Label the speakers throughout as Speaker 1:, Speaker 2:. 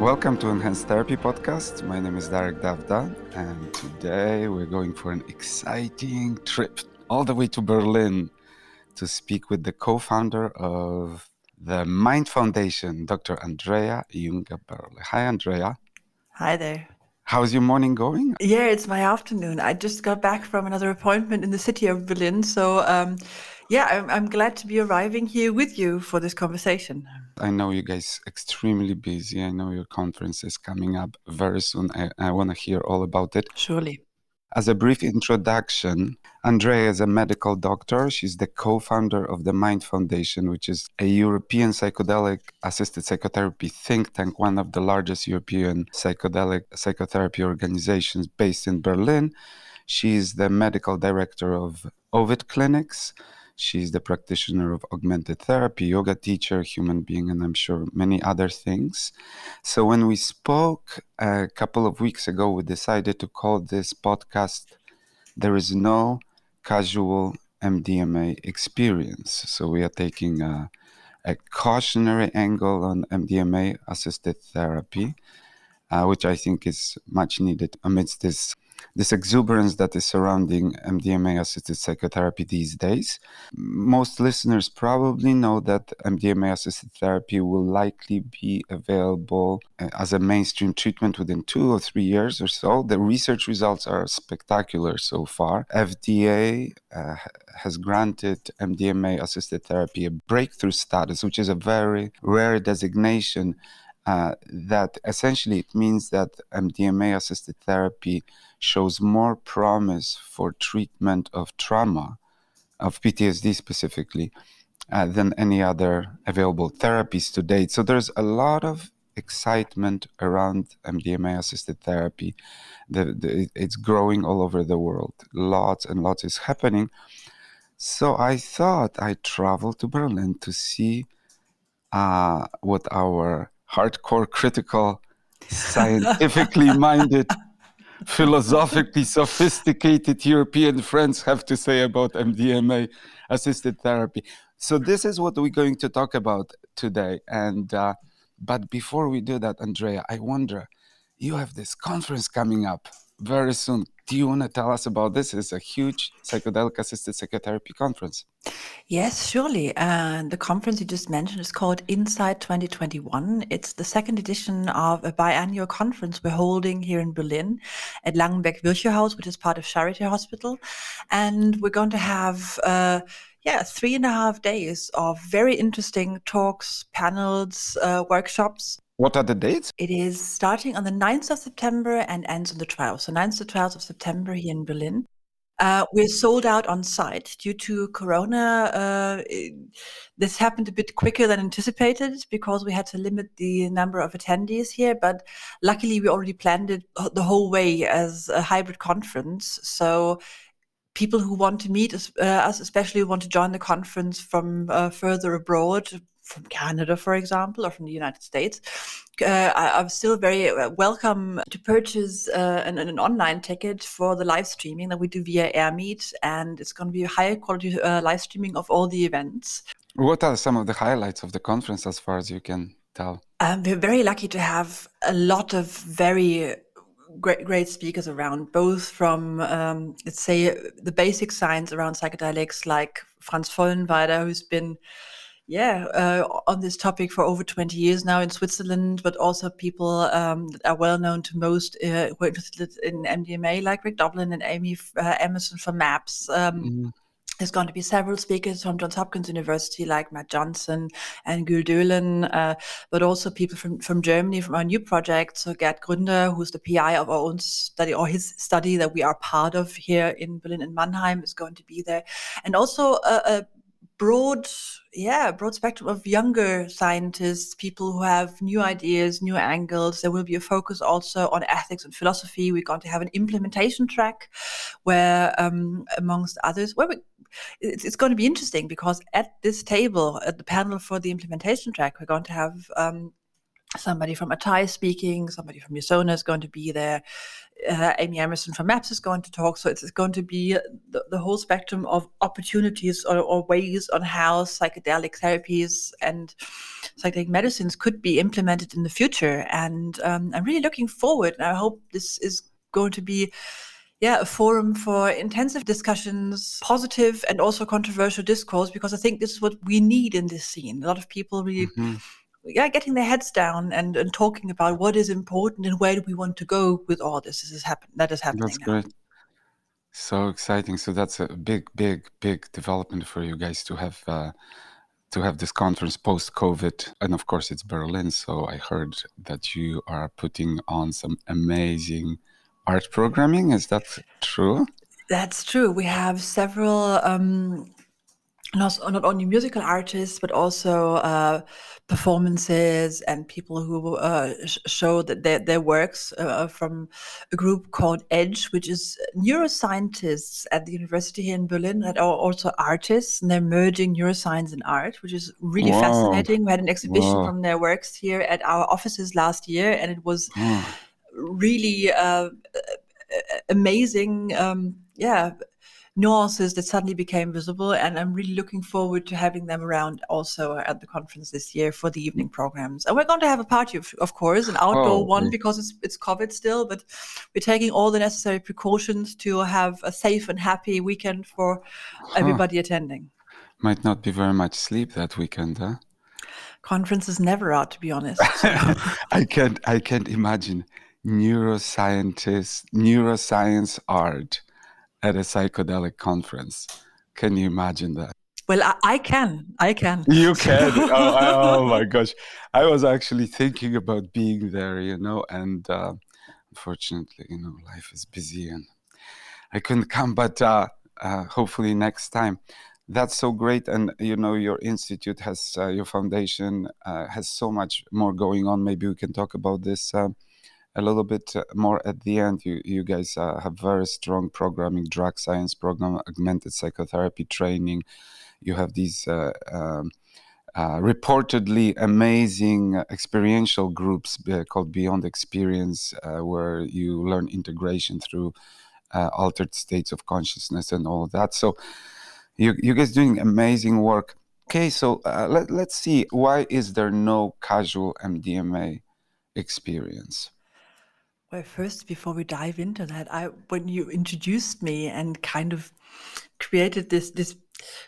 Speaker 1: Welcome to Enhanced Therapy Podcast. My name is Darek Davda, and today we're going for an exciting trip all the way to Berlin to speak with the co founder of the Mind Foundation, Dr. Andrea Jungaberle. Hi, Andrea.
Speaker 2: Hi there.
Speaker 1: How's your morning going?
Speaker 2: Yeah, it's my afternoon. I just got back from another appointment in the city of Berlin. So, um, yeah, I'm, I'm glad to be arriving here with you for this conversation.
Speaker 1: I know you guys extremely busy. I know your conference is coming up very soon. I, I want to hear all about it.
Speaker 2: Surely.
Speaker 1: As a brief introduction, Andrea is a medical doctor. She's the co founder of the Mind Foundation, which is a European psychedelic assisted psychotherapy think tank, one of the largest European psychedelic psychotherapy organizations based in Berlin. She is the medical director of Ovid Clinics. She's the practitioner of augmented therapy, yoga teacher, human being, and I'm sure many other things. So, when we spoke a couple of weeks ago, we decided to call this podcast There is No Casual MDMA Experience. So, we are taking a, a cautionary angle on MDMA assisted therapy, uh, which I think is much needed amidst this this exuberance that is surrounding MDMA assisted psychotherapy these days. Most listeners probably know that MDMA assisted therapy will likely be available uh, as a mainstream treatment within two or three years or so. The research results are spectacular so far. FDA uh, has granted MDMA assisted therapy a breakthrough status, which is a very rare designation. Uh, that essentially it means that MDMA assisted therapy shows more promise for treatment of trauma, of PTSD specifically, uh, than any other available therapies to date. So there's a lot of excitement around MDMA assisted therapy. The, the, it's growing all over the world. Lots and lots is happening. So I thought I'd travel to Berlin to see uh, what our hardcore critical, scientifically minded philosophically sophisticated European friends have to say about MDMA assisted therapy. So this is what we're going to talk about today. And uh, but before we do that, Andrea, I wonder, you have this conference coming up very soon. Do you want to tell us about this? It's a huge psychedelic assisted psychotherapy conference.
Speaker 2: Yes, surely. Uh, the conference you just mentioned is called Insight 2021. It's the second edition of a biannual conference we're holding here in Berlin at Langenbeck Haus, which is part of Charité Hospital. And we're going to have uh, yeah, three and a half days of very interesting talks, panels, uh, workshops
Speaker 1: what are the dates?
Speaker 2: It is starting on the 9th of September and ends on the 12th. So 9th to 12th of September here in Berlin. Uh, we're sold out on site due to Corona. Uh, it, this happened a bit quicker than anticipated because we had to limit the number of attendees here. But luckily, we already planned it the whole way as a hybrid conference. So people who want to meet us, uh, especially want to join the conference from uh, further abroad, from Canada, for example, or from the United States, uh, I, am still very uh, welcome to purchase uh, an, an, online ticket for the live streaming that we do via AirMeet, and it's going to be a higher quality uh, live streaming of all the events.
Speaker 1: What are some of the highlights of the conference, as far as you can tell?
Speaker 2: Um, we're very lucky to have a lot of very great, great speakers around, both from, um, let's say, the basic science around psychedelics, like Franz Vollenweider, who's been yeah, uh, on this topic for over 20 years now in Switzerland, but also people um, that are well known to most uh, who are interested in MDMA, like Rick Doblin and Amy uh, Emerson from MAPS. Um, mm-hmm. There's going to be several speakers from Johns Hopkins University, like Matt Johnson and Gül Dölen, uh, but also people from, from Germany from our new project. So Gerd Gründer, who's the PI of our own study, or his study that we are part of here in Berlin and Mannheim, is going to be there, and also a, a broad yeah broad spectrum of younger scientists people who have new ideas new angles. There will be a focus also on ethics and philosophy. We're going to have an implementation track where um, amongst others where we, it's, it's, going to be interesting because at this table at the panel for the implementation track we're going to have um, somebody from Atai speaking, somebody from Usona is going to be there, uh, Amy Emerson from MAPS is going to talk. So it's, it's going to be the, the, whole spectrum of opportunities or, or, ways on how psychedelic therapies and psychedelic medicines could be implemented in the future. And um, I'm really looking forward. And I hope this is going to be yeah, a forum for intensive discussions, positive and also controversial discourse, because I think this is what we need in this scene. A lot of people really mm-hmm yeah, getting their heads down and, and talking about what is important and where do we want to go with all this. This is happen that is happening.
Speaker 1: That's now. great. So exciting. So that's a big, big, big development for you guys to have uh, to have this conference post COVID, and of course it's Berlin. So I heard that you are putting on some amazing art programming. Is that true?
Speaker 2: That's true. We have several um, not, not only musical artists but also uh, performances and people who uh, sh- show that their, their works uh, from a group called edge which is neuroscientists at the university here in berlin that are also artists and they're merging neuroscience and art which is really Whoa. fascinating we had an exhibition Whoa. from their works here at our offices last year and it was really uh, amazing um, yeah nuances that suddenly became visible. And I'm really looking forward to having them around also at the conference this year for the evening programs. And we're going to have a party, of, of course, an outdoor oh, one because it's, it's COVID still, but we're taking all the necessary precautions to have a safe and happy weekend for everybody attending.
Speaker 1: Might not be very much sleep that weekend, huh?
Speaker 2: Conferences never are, to be honest. So.
Speaker 1: I can't. I can't imagine neuroscientists, neuroscience art at a psychedelic conference. Can you imagine that?
Speaker 2: Well, I, I can. I can.
Speaker 1: You can. oh, oh, my gosh. I was actually thinking about being there, you know, and uh, unfortunately, you know, life is busy and I couldn't come, but uh, uh, hopefully next time. That's so great. And, you know, your institute has, uh, your foundation uh, has so much more going on. Maybe we can talk about this uh, a little bit uh, more at the end. You you guys uh, have very strong programming, drug science program, augmented psychotherapy training. You have these. Uh, um, uh, reportedly amazing experiential groups uh, called Beyond Experience, uh, where you learn integration through altered states of consciousness and all that. So, you you guys doing amazing work. Okay, so let, let's see. Why is there no casual MDMA experience?
Speaker 2: Well, first, before we dive into that, I when you introduced me and kind of created this this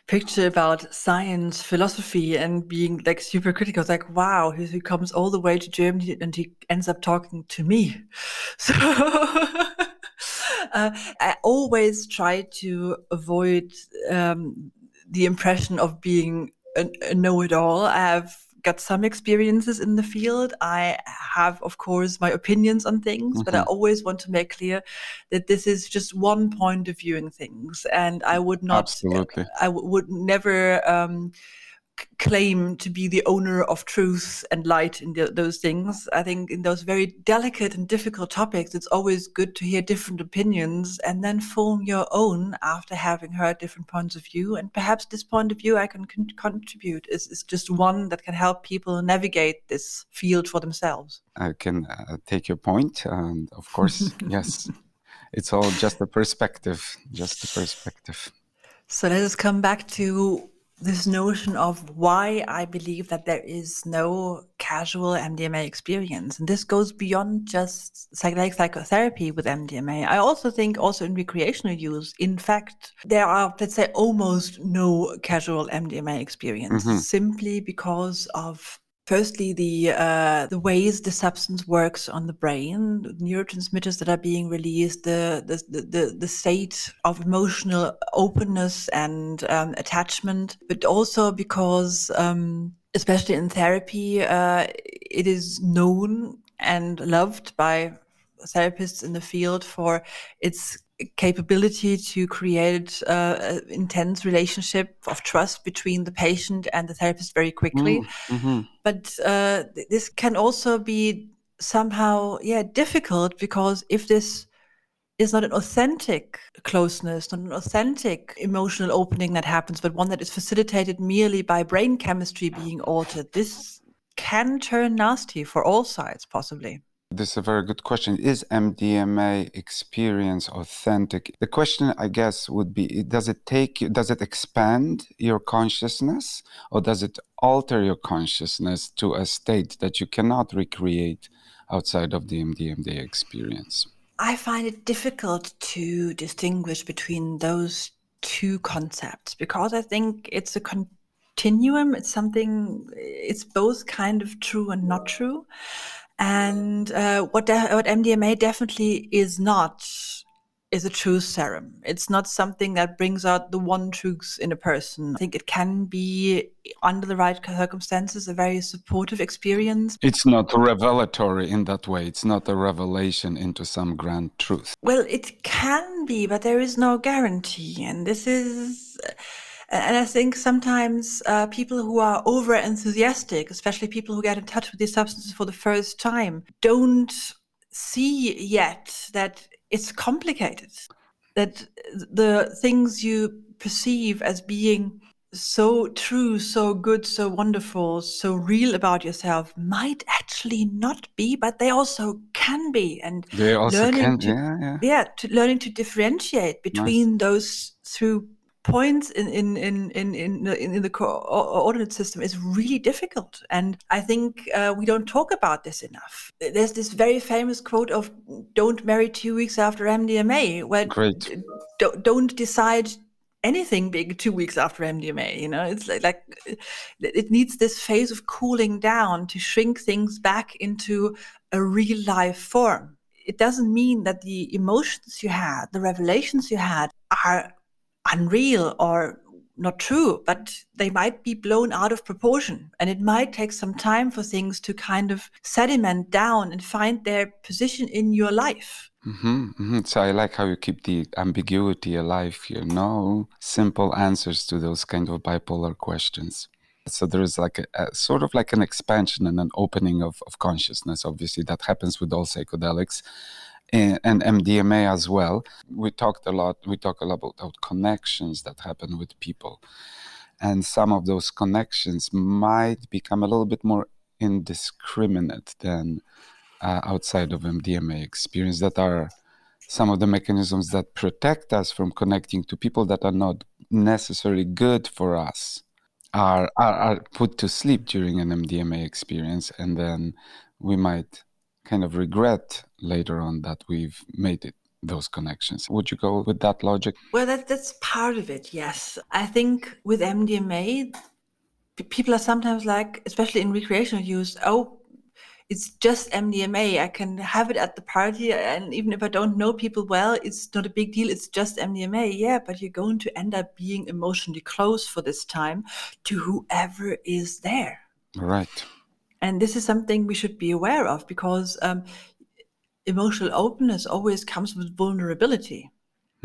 Speaker 2: picture about science, philosophy, and being like super critical, like, wow, he, he comes all the way to Germany and he ends up talking to me. So uh, I always try to avoid um, the impression of being a, a know-it-all. I have got some experiences in the field. I have, of course, my opinions on things, mm-hmm. but I mm-hmm. always want to make clear that this is just one point of viewing things, and I would not,
Speaker 1: Absolutely.
Speaker 2: I w- would never. Um, claim to be the owner of truth and light in the, those things. I think in those very delicate and difficult topics, it's always good to hear different opinions and then form your own after having heard different points of view. And perhaps this point of view I can con- contribute is, is just one that can help people navigate this field for themselves.
Speaker 1: I can uh, take your point, and of course, yes, it's all just a perspective, just a perspective.
Speaker 2: So let us come back to this notion of why I believe that there is no casual MDMA experience. And this goes beyond just psychedelic psychotherapy with MDMA. I also think also in recreational use, in fact, there are, let's say, almost no casual MDMA experience mm-hmm. simply because of firstly the uh, the ways the substance works on the brain, the neurotransmitters that are being released, the the the, the state of emotional openness and um, attachment, but also because um, especially in therapy, uh, it is known and loved by therapists in the field for its capability to create uh, an intense relationship of trust between the patient and the therapist very quickly. Mm, mm-hmm. But uh, this can also be somehow, yeah, difficult because if this is not an authentic closeness, not an authentic emotional opening that happens, but one that is facilitated merely by brain chemistry being altered, this can turn nasty for all sides, possibly.
Speaker 1: This is a very good question. Is MDMA experience authentic? The question, I guess, would be does it take you, does it expand your consciousness or does it alter your consciousness to a state that you cannot recreate outside of the MDMA experience?
Speaker 2: I find it difficult to distinguish between those two concepts because I think it's a continuum. It's something, it's both kind of true and not true. And uh, what de- what MDMA definitely is not is a truth serum. It's not something that brings out the one truth in a person. I think it can be, under the right circumstances, a very supportive experience.
Speaker 1: It's not revelatory in that way. It's not a revelation into some grand truth.
Speaker 2: Well, it can be, but there is no guarantee. And this is and I think sometimes uh, people who are over enthusiastic, especially people who get in touch with these substances for the first time, don't see yet that it's complicated, that the things you perceive as being so true, so good, so wonderful, so real about yourself might actually not be, but they also can be. And
Speaker 1: they also
Speaker 2: learning
Speaker 1: can,
Speaker 2: to,
Speaker 1: yeah, yeah.
Speaker 2: yeah, to learning to differentiate between nice. those through points in in in in in the, in the coordinate system is really difficult. And i think uh, we don't talk about this enough. There's this very famous quote of don't marry two weeks after mdma where
Speaker 1: Great.
Speaker 2: don't, don't decide anything big two weeks after mdma you know? It's like, like it needs this phase of cooling down to shrink things back into a real life form. It doesn't mean that the emotions you had the revelations you had are unreal or not true, but they might be blown out of proportion. And it might take some time for things to kind of sediment down and find their position in your life.
Speaker 1: Mm-hmm, mm-hmm. So I like how you keep the ambiguity alive here. No simple answers to those kind of bipolar questions. So there is like a, a, sort of like an expansion and an opening of, of consciousness. Obviously, that happens with all psychedelics and MDMA as well. We talked a lot. We talk a lot about connections that happen with people, and some of those connections might become a little bit more indiscriminate than uh, outside of MDMA experience. That are some of the mechanisms that protect us from connecting to people that are not necessarily good for us. Are, are, are put to sleep during an MDMA experience, and then we might kind of regret later on that we've made it those connections. Would you go with that logic?
Speaker 2: Well, that, that's part of it, yes. I think with MDMA, people are sometimes like, especially in recreational use, oh, it's just MDMA. I can have it at the party, and even if I don't know people well, it's not a big deal. It's just MDMA. Yeah, but you're going to end up being emotionally close for this time to whoever is there.
Speaker 1: Right.
Speaker 2: And this is something we should be aware of because um, emotional openness always comes with vulnerability.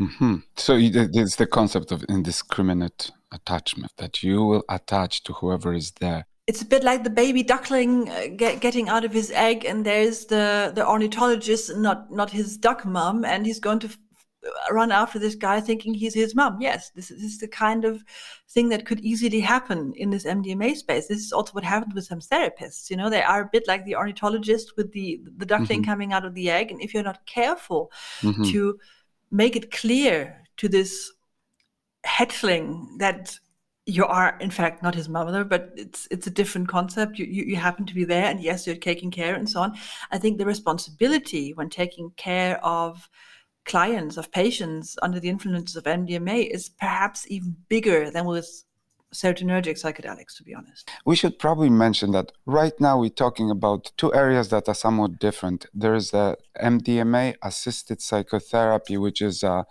Speaker 1: Mm-hmm. So it's the concept of indiscriminate attachment that you will attach to whoever is there.
Speaker 2: It's a bit like the baby duckling uh, get, getting out of his egg, and there's the the ornithologist, not not his duck mom, and he's going to run after this guy thinking he's his mom. Yes, this, this, is the kind of thing that could easily happen in this MDMA space. This is also what happened with some therapists. You know, they are a bit like the ornithologist with the the duckling mm-hmm. coming out of the egg, and if you're not careful mm-hmm. to make it clear to this hatchling that you are in fact not his mother but it's it's a different concept you, you, you happen to be there and yes you're taking care and so on i think the responsibility when taking care of clients, of patients under the influence of MDMA is perhaps even bigger than with serotonergic psychedelics, to be honest.
Speaker 1: We should probably mention that right now we're talking about two areas that are somewhat different. There is the MDMA assisted psychotherapy, which is uh,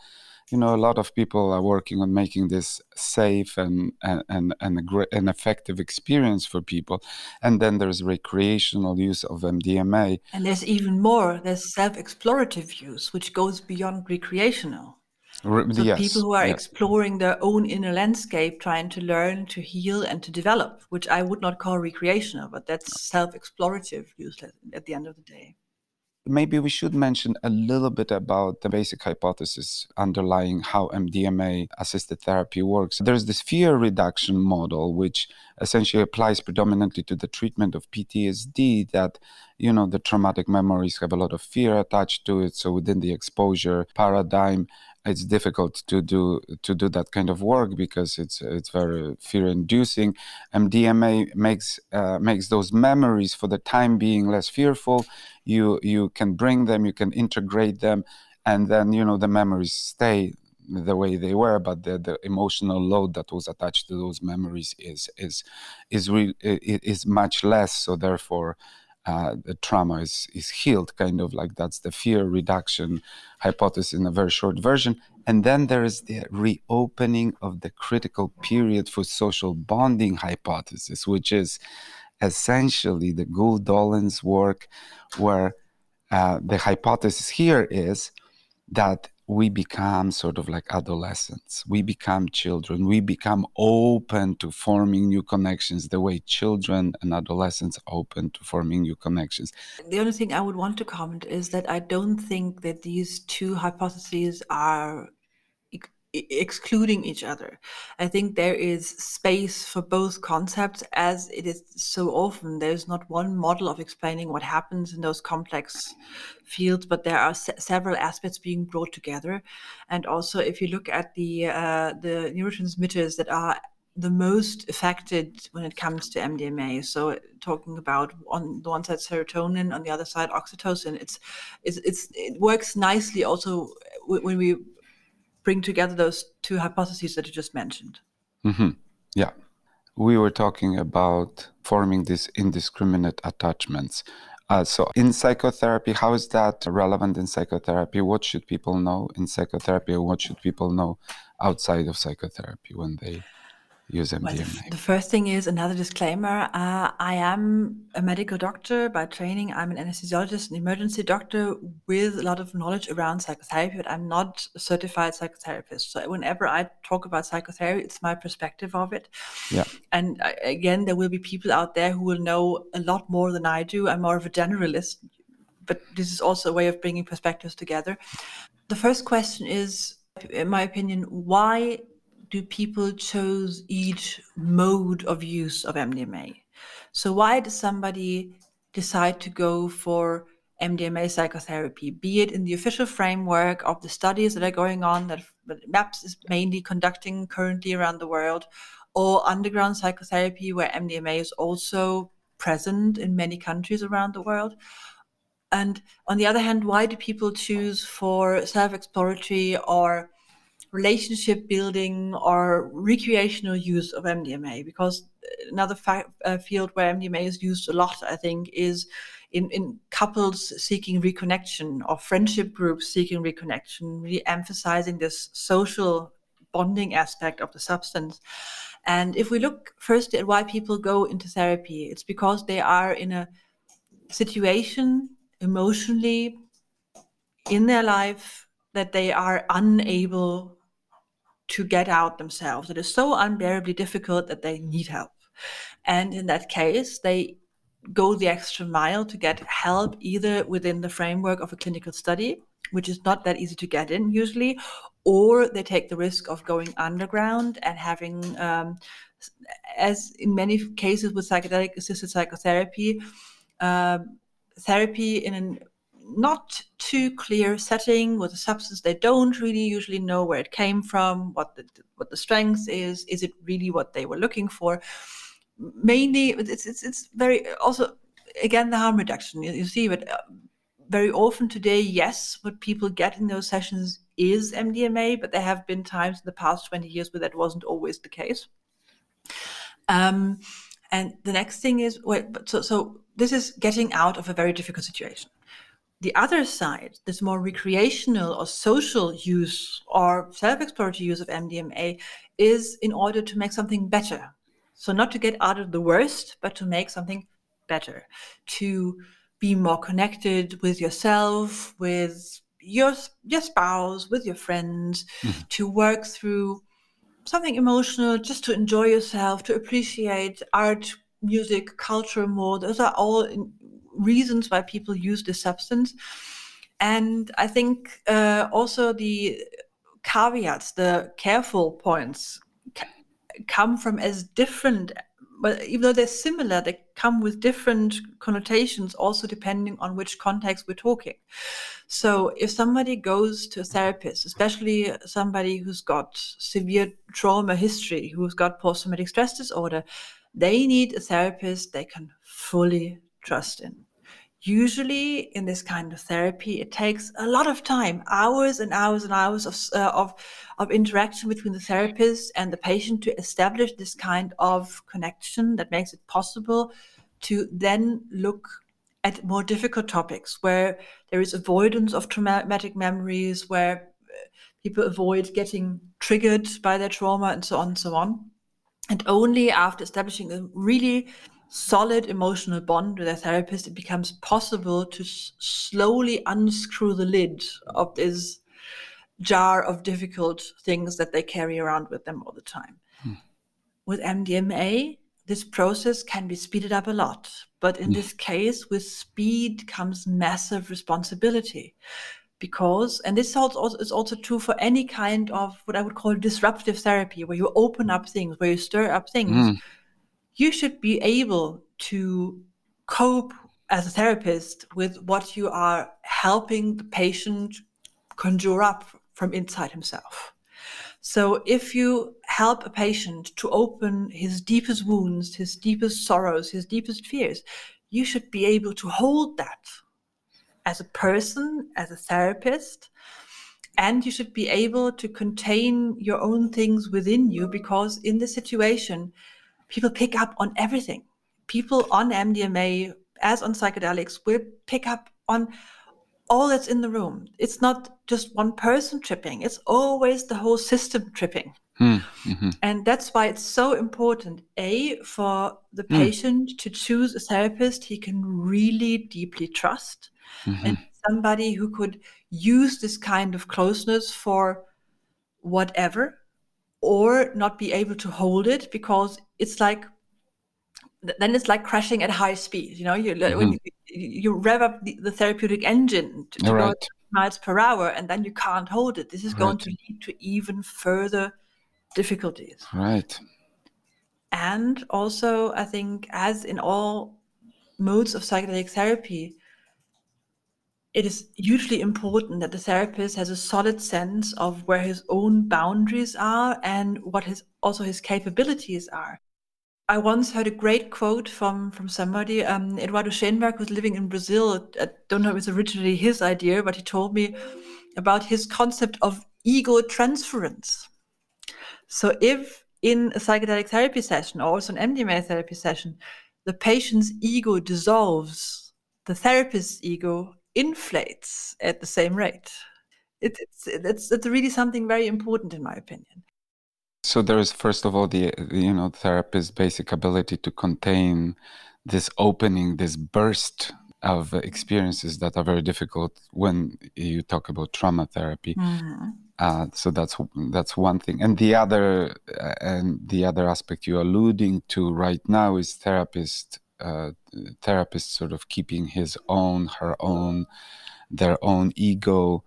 Speaker 1: you know a lot of people are working on making this safe and and and a great, an effective experience for people. And then there's recreational use of mdma
Speaker 2: and there's even more there's self-explorative use which goes beyond recreational. So yes, people who are exploring their own inner landscape trying to learn to heal and to develop which i would not call recreational but that's self-explorative use at the end of the day
Speaker 1: maybe we should mention a little bit about the basic hypothesis underlying how MDMA assisted therapy works. There's this fear reduction model, which essentially applies predominantly to the treatment of PTSD, that, you know, the traumatic memories have a lot of fear attached to it. So within the exposure paradigm, it's difficult to do to do that kind of work because it's it's very fear inducing mdma makes uh, makes those memories for the time being less fearful. You you can bring them you can integrate them and then you know the memories stay the way they were but the, the emotional load that was attached to those memories is is is re- is much less. So therefore uh, the trauma is, is healed, kind of like that's the fear reduction hypothesis in a very short version. And then there is the reopening of the critical period for social bonding hypothesis, which is essentially the Gül Dölen's work, where uh, the hypothesis here is that we become sort of like adolescents. We become children. We become open to forming new connections the way children and adolescents open to forming new connections.
Speaker 2: The only thing I would want to comment is that I don't think that these two hypotheses are excluding each other. I think there is space for both concepts, as it is so often. There's not one model of explaining what happens in those complex fields, but there are se- several aspects being brought together. And also, if you look at the uh, the neurotransmitters that are the most affected when it comes to MDMA. So talking about on the one side serotonin, on the other side oxytocin. It's it's, it's it works nicely also when we bring together those two hypotheses that you just mentioned.
Speaker 1: Mm-hmm. Yeah. We were talking about forming these indiscriminate attachments. Uh, so, in psychotherapy, how is that relevant in psychotherapy? What should people know in psychotherapy, or what should people know outside of psychotherapy when they use MDMA? Well,
Speaker 2: the, the, first thing is another disclaimer. Uh, I am a medical doctor by training. I'm an anesthesiologist, an emergency doctor with a lot of knowledge around psychotherapy, but I'm not a certified psychotherapist. So whenever I talk about psychotherapy, it's my perspective of it.
Speaker 1: Yeah.
Speaker 2: And again, there will be people out there who will know a lot more than I do. I'm more of a generalist, but this is also a way of bringing perspectives together. The first question is, in my opinion, why do people choose each mode of use of MDMA? So why does somebody decide to go for MDMA psychotherapy, be it in the official framework of the studies that are going on that MAPS is mainly conducting currently around the world, or underground psychotherapy where MDMA is also present in many countries around the world? And on the other hand, why do people choose for self exploratory or relationship building or recreational use of MDMA because another fa- uh, field where MDMA is used a lot, I think, is in, in couples seeking reconnection or friendship groups seeking reconnection, really emphasizing this social bonding aspect of the substance. And if we look first at why people go into therapy, it's because they are in a situation emotionally in their life that they are unable to get out themselves. It is so unbearably difficult that they need help. And in that case, they go the extra mile to get help either within the framework of a clinical study, which is not that easy to get in usually, or they take the risk of going underground and having, um, as in many cases with psychedelic assisted psychotherapy, uh, therapy in an not too clear setting with a substance. They don't really usually know where it came from what the what the strength is. Is it really what they were looking for? Mainly it's it's, it's very also again the harm reduction. You, you see but uh, very often today yes what people get in those sessions is mdma but there have been times in the past 20 years where that wasn't always the case. Um, and the next thing is but so so this is getting out of a very difficult situation the other side, this more recreational or social use or self exploratory use of MDMA, is in order to make something better. So, not to get out of the worst, but to make something better, to be more connected with yourself, with your, your spouse, with your friends, mm-hmm. to work through something emotional, just to enjoy yourself, to appreciate art, music, culture more. Those are all reasons why people use this substance. And I think uh, also the caveats, the careful points, come from as different but even though they're similar, they come with different connotations, also depending on which context we're talking. So, if somebody goes to a therapist, especially somebody who's got severe trauma history, who's got post traumatic stress disorder, they need a therapist they can fully trust in usually in this kind of therapy it takes a lot of time hours and hours and hours of, uh, of, of interaction between the therapist and the patient to establish this kind of connection that makes it possible to then look at more difficult topics where there is avoidance of traumatic memories where uh, people avoid getting triggered by their trauma and so on and so on. And only after establishing a really solid emotional bond with a therapist, it becomes possible to s- slowly unscrew the lid of this jar of difficult things that they carry around with them all the time. Hmm. With MDMA, this process can be speeded up a lot. But in hmm. this case, with speed comes massive responsibility. Because, and this is also, is also true for any kind of what I would call disruptive therapy, where you open up things, where you stir up things. Mm you should be able to cope as a therapist with what you are helping the patient conjure up from inside himself. So, if you help a patient to open his deepest wounds, his deepest sorrows, his deepest fears, you should be able to hold that as a person, as a therapist, and you should be able to contain your own things within you because in the situation, people pick up on everything. People on MDMA, as on psychedelics, will pick up on all that's in the room. It's not just one person tripping, it's always the whole system tripping. Hmm, mm-hmm. And that's why it's so important, A, for the hmm. patient mm. to choose a therapist he can really deeply trust mm-hmm. and somebody who could use this kind of closeness for whatever or not be able to hold it because it's like then it's like crashing at high speed. You know, you mm-hmm. you, you, rev up the, the therapeutic engine to, to right. go miles per hour, and then you can't hold it. This is right. going to lead to even further difficulties.
Speaker 1: Right.
Speaker 2: And also, I think, as in all modes of psychedelic therapy, it is hugely important that the therapist has a solid sense of where his own boundaries are and what his also his capabilities are. I once heard a great quote from from somebody, um, Eduardo Schenberg, who's living in Brazil. I don't know if it's originally his idea, but he told me about his concept of ego transference. So, if in a psychedelic therapy session or also an MDMA therapy session, the patient's ego dissolves, the therapist's ego inflates at the same rate. It, it's, it's, it's really something very important, in my opinion.
Speaker 1: So there is first of all the you know therapist's basic ability to contain this opening, this burst of experiences that are very difficult when you talk about trauma therapy. Mm-hmm. Uh, so that's that's one thing, and the other uh, and the other aspect you're alluding to right now is therapist uh, therapist sort of keeping his own, her own, their own ego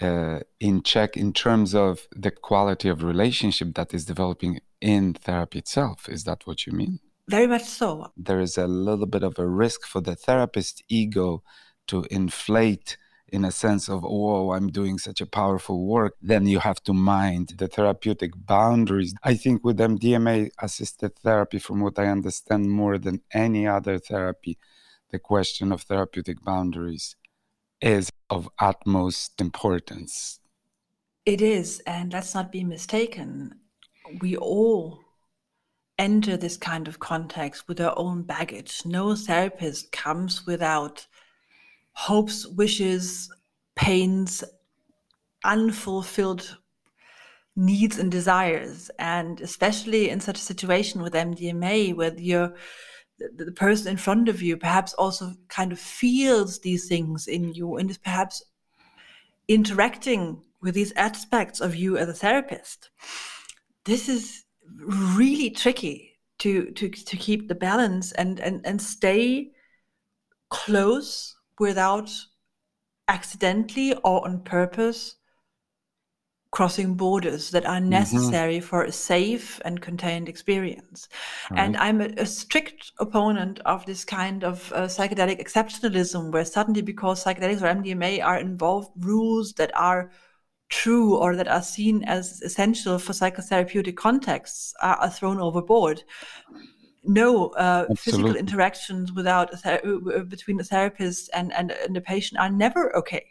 Speaker 1: uh, in check in terms of the quality of relationship that is developing in therapy itself. Is that what you mean?
Speaker 2: Very much so.
Speaker 1: There is a little bit of a risk for the therapist ego to inflate in a sense of, oh, I'm doing such a powerful work, then you have to mind the therapeutic boundaries. I think with MDMA assisted therapy, from what I understand more than any other therapy, the question of therapeutic boundaries is of utmost importance.
Speaker 2: It is, and let's not be mistaken. We all enter this kind of context with our own baggage. No therapist comes without hopes, wishes, pains, unfulfilled needs and desires. And especially in such a situation with MDMA, where you're the, person in front of you perhaps also kind of feels these things in you and is perhaps interacting with these aspects of you as a therapist. This is really tricky to to to keep the balance and and and stay close without accidentally or on purpose crossing borders that are
Speaker 1: Mm-hmm.
Speaker 2: necessary for a safe and contained experience. And I'm a, a strict opponent of this kind of uh, psychedelic exceptionalism, where suddenly, because psychedelics or MDMA are involved, rules that are true or that are seen as essential for psychotherapeutic contexts are, are thrown overboard. No uh, physical interactions without a ther- uh, between a therapist and, and, and the patient are never okay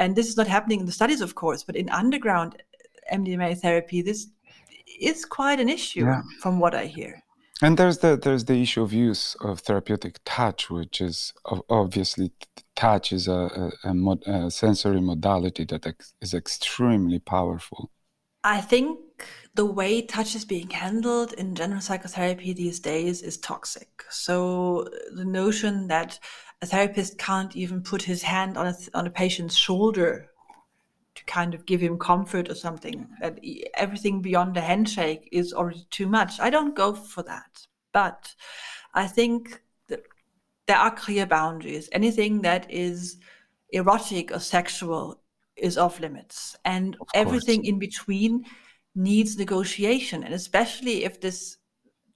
Speaker 2: and this is not happening in the studies of course but in underground mdma therapy this is quite an issue
Speaker 1: Yeah.
Speaker 2: from what i hear
Speaker 1: And there's the there's the issue of use of therapeutic touch, which is obviously touch is a, a, a, mod, a sensory modality that ex, is extremely powerful.
Speaker 2: i think the way touch is being handled in general psychotherapy these days is toxic. So the notion that a therapist can't even put his hand on a, th- on a patient's shoulder to kind of give him comfort or something that everything beyond a handshake is already too much. I don't go for that. But i think that there are clear boundaries. Anything that is erotic or sexual is off limits. And everything in between needs negotiation and especially if this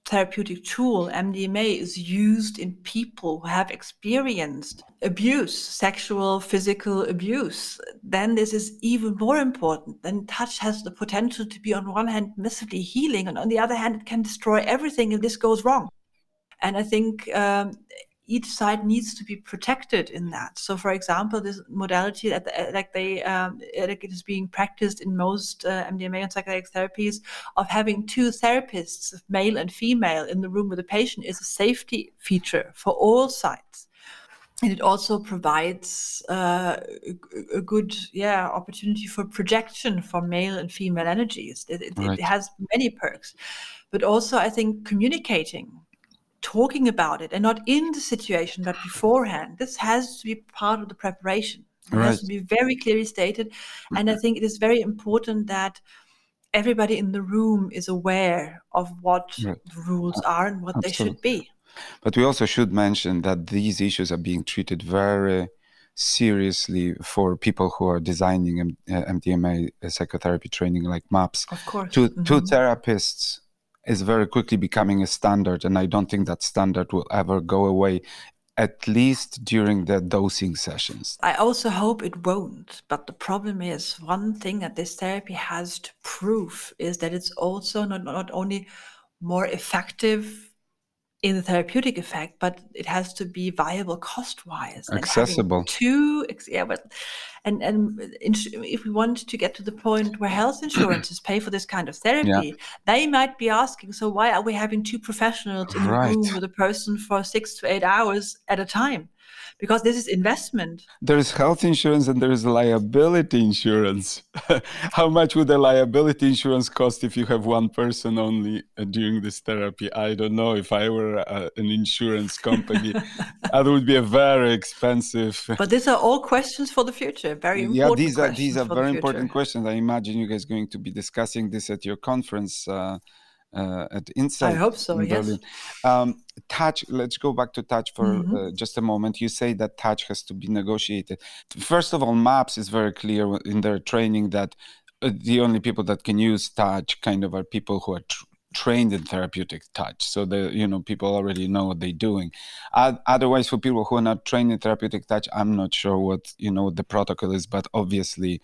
Speaker 2: therapeutic tool mdma is used in people who have experienced abuse sexual physical abuse then this is even more important. Then touch has the potential to be on one hand massively healing and on the other hand it can destroy everything if this goes wrong. And i think um, each side needs to be protected in that. So for example this modality that uh, like they um, like it is being practiced in most uh, mdma and psychedelic therapies of having two therapists male and female in the room with the patient is a safety feature for all sides. And it also provides uh, a, a good yeah opportunity for projection for male and female energies. It, it,
Speaker 1: Right.
Speaker 2: it has many perks. But also i think communicating talking about it and not in the situation but beforehand. This has to be part of the preparation. It has to be very clearly stated. And i think it is very important that everybody in the room is aware of what
Speaker 1: Right.
Speaker 2: the rules are and what they should be.
Speaker 1: But we also should mention that these issues are being treated very seriously for people who are designing M- uh, MDMA psychotherapy training, like MAPS.
Speaker 2: of course.
Speaker 1: Two, two
Speaker 2: Mhm.
Speaker 1: therapists is very quickly becoming a standard, and I don't think that standard will ever go away, at least during the dosing sessions.
Speaker 2: I also hope it won't. But the problem is one thing that this therapy has to prove is that it's also not, not only more effective in the therapeutic effect, but it has to be viable cost wise.
Speaker 1: Accessible.
Speaker 2: Two, yeah, but and and if we want to get to the point where health insurances pay for this kind of therapy, they might be asking, so why are we having two professionals in the
Speaker 1: Right.
Speaker 2: room with a person for six to eight hours at a time? Because this is investment.
Speaker 1: There is health insurance and there is liability insurance. How much would the liability insurance cost if you have one person only uh, during this therapy? I don't know. If I were uh, an insurance company, that would be a very expensive.
Speaker 2: But these are all questions for the future. Very important.
Speaker 1: yeah, these are these are
Speaker 2: for the
Speaker 1: very important questions. I imagine you guys going to be discussing this at your conference uh, uh, at Insight.
Speaker 2: I hope so.
Speaker 1: in
Speaker 2: Yes.
Speaker 1: Berlin. Um, touch. Let's go back to touch for
Speaker 2: Mhm.
Speaker 1: uh, just a moment. You say that touch has to be negotiated. First of all, MAPS is very clear in their training that uh, the only people that can use touch kind of are people who are tr- trained in therapeutic touch. So the you know people already know what they're doing. Oth- Otherwise, for people who are not trained in therapeutic touch, I'm not sure what you know what the protocol is, but obviously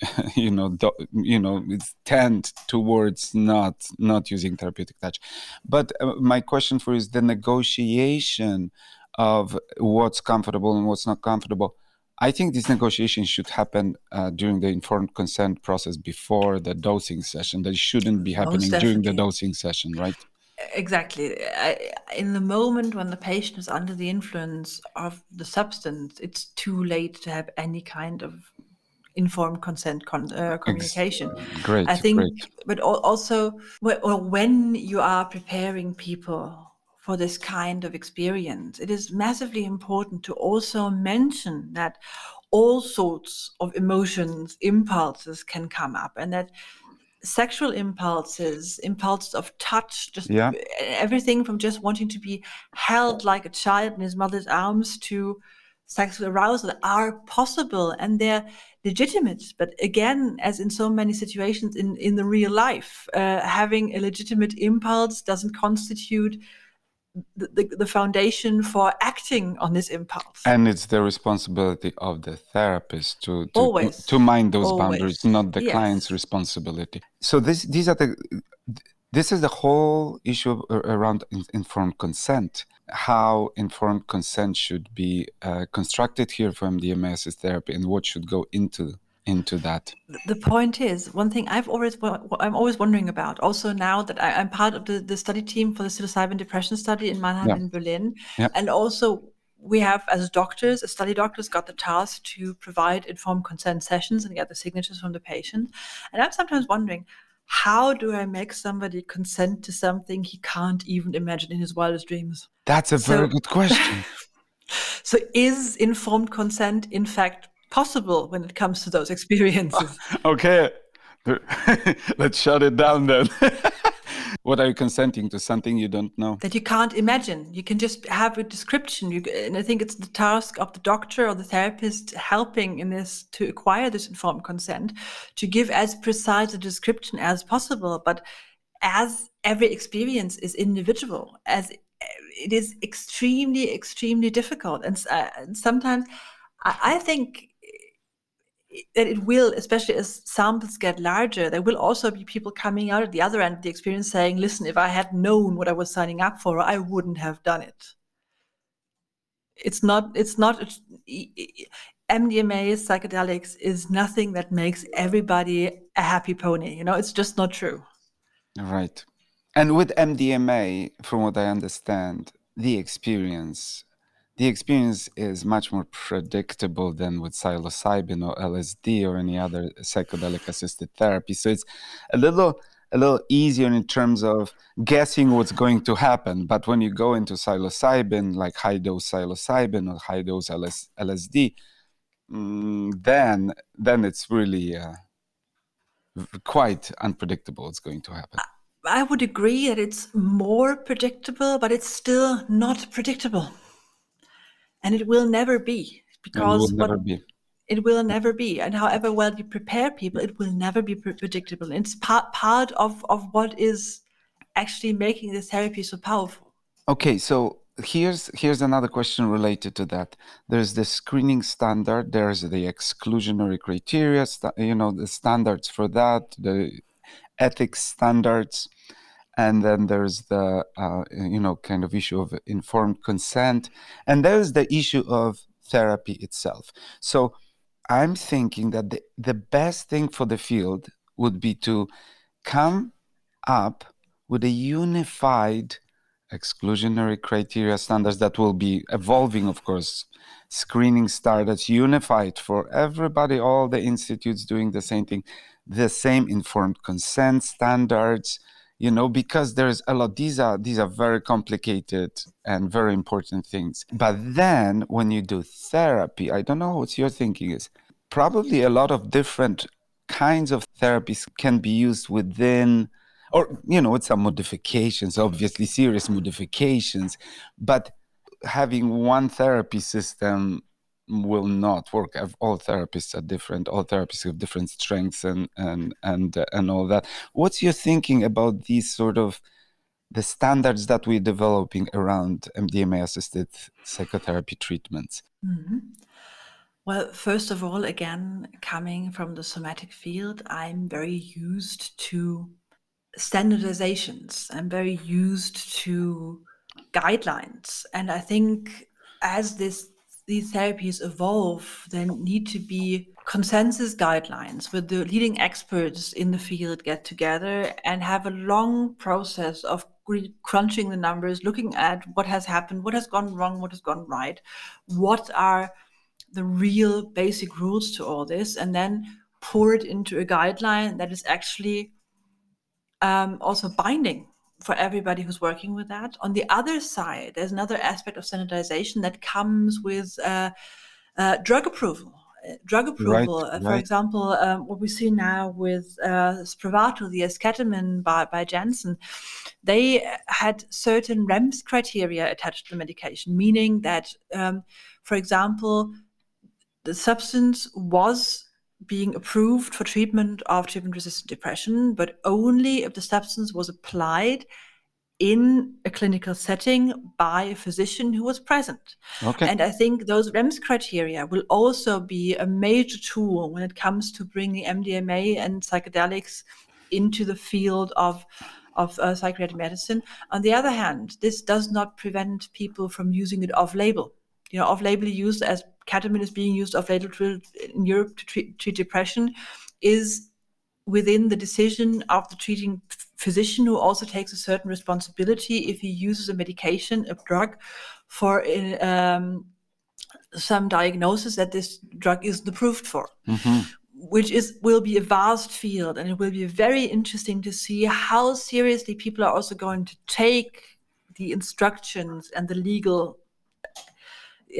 Speaker 1: you know do, you know tend towards not not using therapeutic touch. But uh, my question for you is the negotiation of what's comfortable and what's not comfortable. I think this negotiation should happen uh, during the informed consent process before the dosing session. That shouldn't be happening during the dosing session right?
Speaker 2: Exactly. I, in the moment when the patient is under the influence of the substance, it's too late to have any kind of informed consent con- uh, communication.
Speaker 1: great
Speaker 2: I think,
Speaker 1: great
Speaker 2: but also, or when you are preparing people for this kind of experience, it is massively important to also mention that all sorts of emotions, impulses can come up, and that sexual impulses, impulses of touch, just
Speaker 1: Yeah.
Speaker 2: everything from just wanting to be held like a child in his mother's arms to sexual arousal are possible and they're legitimate. But again, as in so many situations in, in the real life, uh, having a legitimate impulse doesn't constitute the, the, the foundation for acting on this impulse.
Speaker 1: And it's the responsibility of the therapist to to,
Speaker 2: Always.
Speaker 1: to mind those
Speaker 2: Always.
Speaker 1: boundaries, not the
Speaker 2: Yes.
Speaker 1: client's responsibility. So this these are the this is the whole issue around informed consent. How informed consent should be uh, constructed here for MDMA assisted therapy, and what should go into into that.
Speaker 2: the point is one thing I've always I'm always wondering about also now that I, i'm part of the, the study team for the psilocybin depression study in mannheim
Speaker 1: Yeah.
Speaker 2: and berlin
Speaker 1: Yeah.
Speaker 2: and also we have as doctors as study doctors got the task to provide informed consent sessions and get the signatures from the patient and i'm sometimes wondering how do i make somebody consent to something he can't even imagine in his wildest dreams
Speaker 1: That's a very
Speaker 2: So-
Speaker 1: good question.
Speaker 2: so is informed consent in fact possible when it comes to those experiences
Speaker 1: okay, let's shut it down then. What are you consenting to? Something you don't know?
Speaker 2: that you can't imagine. You can just have a description. You, and I think it's the task of the doctor or the therapist helping in this to acquire this informed consent to give as precise a description as possible. But as every experience is individual, as it is extremely, extremely difficult. And, uh, sometimes I, I think that it will, especially as samples get larger, there will also be people coming out at the other end of the experience saying, listen, if I had known what I was signing up for, I wouldn't have done it. It's not, it's not, MDMA, psychedelics is nothing that makes everybody a happy pony. You know, it's just not true.
Speaker 1: Right. And with MDMA, from what I understand, the experience the experience is much more predictable than with psilocybin or LSD or any other psychedelic assisted therapy. So it's a little a little easier in terms of guessing what's going to happen. But when you go into psilocybin, like high dose psilocybin or high dose LS, LSD, mm, then then it's really uh, quite unpredictable what's going to happen.
Speaker 2: I would agree that it's more predictable, but it's still not predictable. And it will never be because
Speaker 1: will
Speaker 2: what-
Speaker 1: never be.
Speaker 2: it will never be. And however well you prepare people, it will never be pre- predictable. It's part part of, of what is actually making this therapy so powerful.
Speaker 1: Okay, so here's here's another question related to that. There's the screening standard. There's the exclusionary criteria. You know the standards for that. The ethics standards, and then there's the uh, you know kind of issue of informed consent, and there's the issue of therapy itself. So I'm thinking that the, the best thing for the field would be to come up with a unified exclusionary criteria standards that will be evolving, of course, screening standards unified for everybody, all the institutes doing the same thing, the same informed consent standards, you know, because there's a lot, these are these are very complicated and very important things. But then when you do therapy, I don't know what your thinking is. Probably a lot of different kinds of therapies can be used within or you know with some modifications obviously serious modifications but having one therapy system will not work all therapists are different all therapists have different strengths and and and and all that what's your thinking about these sort of the standards that we're developing around mdma assisted psychotherapy treatments
Speaker 2: Mhm. Well, first of all, again, coming from the somatic field, I'm very used to standardizations. I'm very used to guidelines. And I think as this these therapies evolve, there need to be consensus guidelines where the leading experts in the field get together and have a long process of crunching the numbers, looking at what has happened, what has gone wrong, what has gone right, what are the real basic rules to all this, and then pour it into a guideline that is actually um, also binding for everybody who's working with that. On the other side, there's another aspect of standardization that comes with uh, uh, drug approval. drug approval. Right, uh, for right. example, um, what we see now with uh, Spravato, the esketamine by, by Janssen, they had certain REMS criteria attached to the medication, meaning that, um, for example, the substance was being approved for treatment of treatment resistant depression, but only if the substance was applied in a clinical setting by a physician who was present. Okay. And I think those REMS criteria will also be a major tool when it comes to bringing MDMA and psychedelics into the field of of uh, psychiatric medicine. On the other hand, this does not prevent people from using it off-label. You know, off-label use as ketamine is being used off-label in Europe to treat, treat depression is within the decision of the treating physician who also takes a certain responsibility if he uses a medication, a drug, for um, some diagnosis that this drug isn't approved for. Mm-hmm. Which is will be a vast field, and it will be very interesting to see how seriously people are also going to take the instructions and the legal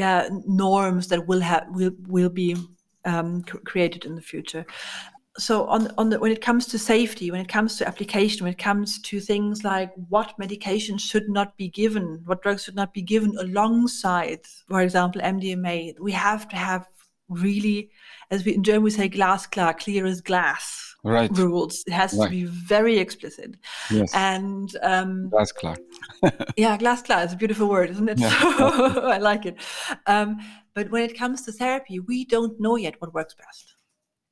Speaker 2: uh, norms that will have will will be um, created in the future. So on on the, when it comes to safety when it comes to application when it comes to things like what medication should not be given what drugs should not be given alongside for example mdma we have to have really as we in german we say glass clear clear as glass
Speaker 1: right.
Speaker 2: rules it has right. to be very explicit
Speaker 1: yes.
Speaker 2: and um
Speaker 1: glass clear
Speaker 2: yeah glass clear is a beautiful word isn't it yeah. i like it um but when it comes to therapy we don't know yet what works best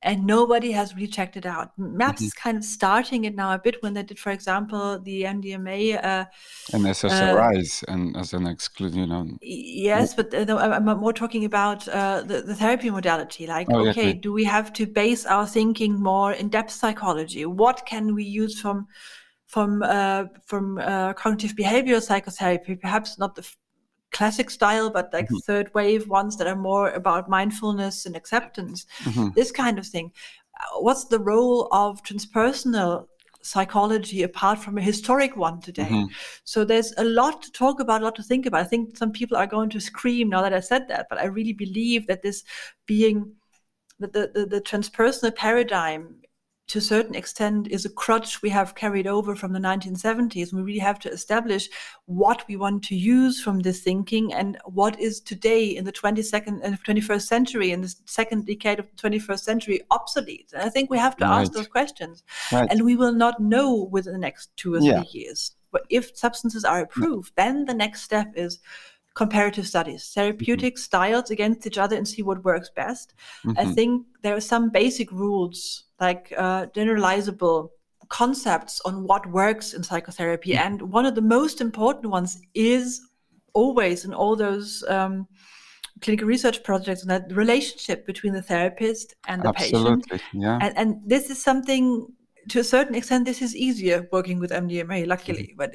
Speaker 2: and nobody has really checked it out. MAPS mm-hmm. is kind of starting it now a bit when they did, for example, the MDMA uh,
Speaker 1: and SSRIs uh, and as an exclusion. you know.
Speaker 2: Yes, but uh, I'm more talking about uh, the, the therapy modality. Like, oh, okay, do we have to base our thinking more in depth psychology? What can we use from from uh, from uh, cognitive behavioral psychotherapy? Perhaps not the classic style, but like mm-hmm. third wave ones that are more about mindfulness and acceptance, mm-hmm. this kind of thing. Uh, what's the role of transpersonal psychology apart from a historic one today? Mm-hmm. So there's a lot to talk about, a lot to think about. I think some people are going to scream now that I said that, but I really believe that this being the, the, the transpersonal paradigm to a certain extent is a crutch we have carried over from the 1970s. We really have to establish what we want to use from this thinking and what is today in the 22nd uh, and 21st century, in the second decade of the 21st century, obsolete. And I think we have to right. ask those questions. Right. And we will not know within the next two or three yeah. years. But if substances are approved, yeah. then the next step is comparative studies, therapeutic mm-hmm. styles against each other and see what works best. Mm-hmm. I think there are some basic rules, like uh, generalizable concepts on what works in psychotherapy. Mm-hmm. And one of the most important ones is always in all those um, clinical research projects and that relationship between the therapist and the
Speaker 1: Absolutely.
Speaker 2: patient.
Speaker 1: Yeah.
Speaker 2: And, and this is something to a certain extent, this is easier working with MDMA, luckily, mm-hmm. but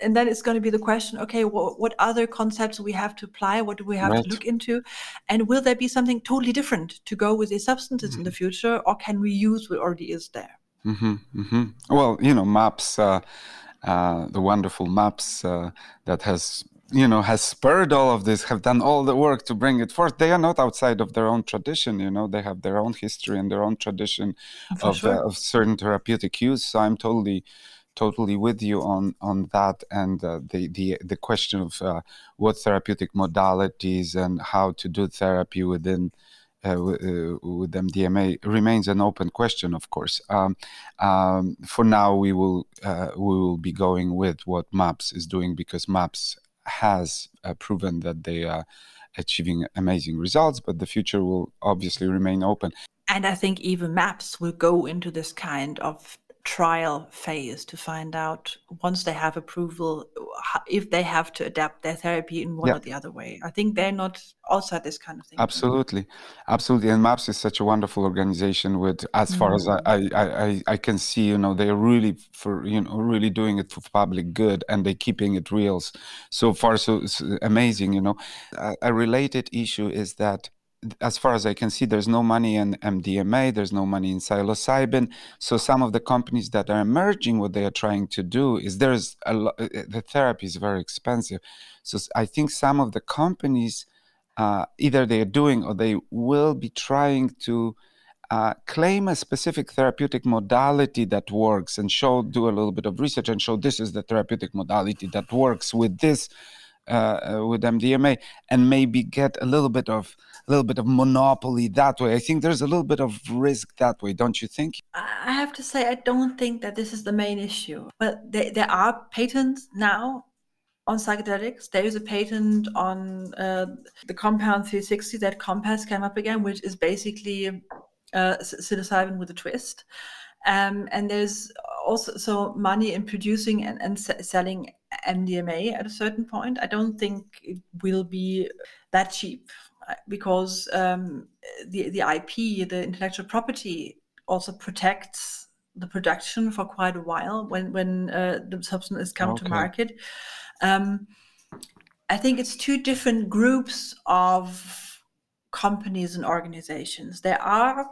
Speaker 2: and then it's going to be the question okay what, what other concepts we have to apply what do we have right. to look into and will there be something totally different to go with these substances mm-hmm. in the mm-hmm. future or can we use what already is there
Speaker 1: mm-hmm, mm-hmm. well you know maps uh, uh, the wonderful maps uh, that has you know has spurred all of this have done all the work to bring it forth they are not outside of their own tradition you know they have their own history and their own tradition of, sure. of certain therapeutic use so i'm totally totally with you on on that and uh, the the the question of uh, what therapeutic modalities and how to do therapy within uh, uh with MDMA remains an open question, of course. Um, um, for now, we will uh, we will be going with what MAPS is doing because MAPS has uh, proven that they are achieving amazing results, but the future will obviously remain open.
Speaker 2: And I think even MAPS will go into this kind of trial phase to find out once they have approval if they have to adapt their therapy in one yeah. or the other way. I think they're not outside this kind of thing.
Speaker 1: Absolutely, absolutely. And MAPS is such a wonderful organization. With as far mm. as I, I, I, I can see, you know, they're really for you know really doing it for public good, and they're keeping it real. So far, so amazing. You know, a, a related issue is that as far as I can see, there's no money in MDMA, there's no money in psilocybin. So some of the companies that are emerging, what they are trying to do is there's a lot, uh, uh, the therapy is very expensive. So I think some of the companies uh, either they are doing or they will be trying to uh, claim a specific therapeutic modality that works and show do a little bit of research and show this is the therapeutic modality that works with this uh, uh with MDMA and maybe get a little bit of a little bit of monopoly that way. I think there's a little bit of risk that way, don't you think?
Speaker 2: I have to say, I don't think that this is the main issue. But there, there are patents now on psychedelics. There is a patent on uh, the compound 360 that Compass came up again, which is basically uh, psilocybin with a twist. Um, and there's also so money in producing and, and selling MDMA at a certain point. I don't think it will be that cheap because um, the the IP, the intellectual property, also protects the production for quite a while when when uh, the substance is come okay. to market. Um, I think it's two different groups of companies and organizations. There are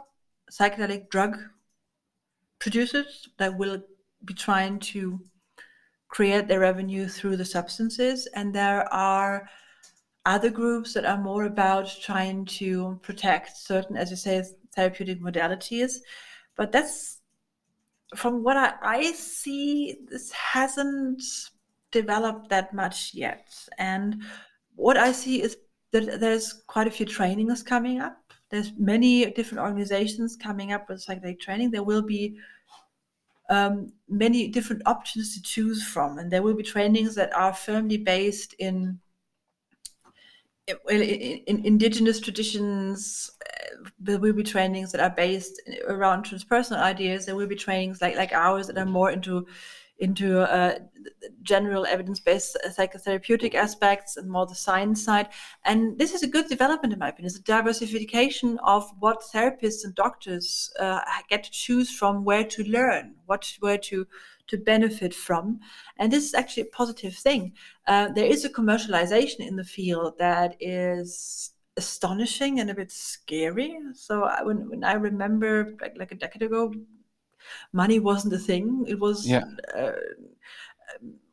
Speaker 2: psychedelic drug producers that will be trying to create their revenue through the substances, and there are other groups that are more about trying to protect certain, as you say, therapeutic modalities. But that's from what I, I see, this hasn't developed that much yet. And what I see is that there's quite a few trainings coming up. There's many different organizations coming up with psychedelic training. There will be um, many different options to choose from, and there will be trainings that are firmly based in in, in indigenous traditions uh, there will be trainings that are based around transpersonal ideas there will be trainings like like ours that are more into into uh, general evidence-based psychotherapeutic aspects and more the science side. And this is a good development, in my opinion. It's a diversification of what therapists and doctors uh, get to choose from, where to learn, what where to to benefit from. And this is actually a positive thing. Uh, there is a commercialization in the field that is astonishing and a bit scary. So I, when, when I remember like, like a decade ago, money wasn't a thing. It was, yeah. uh,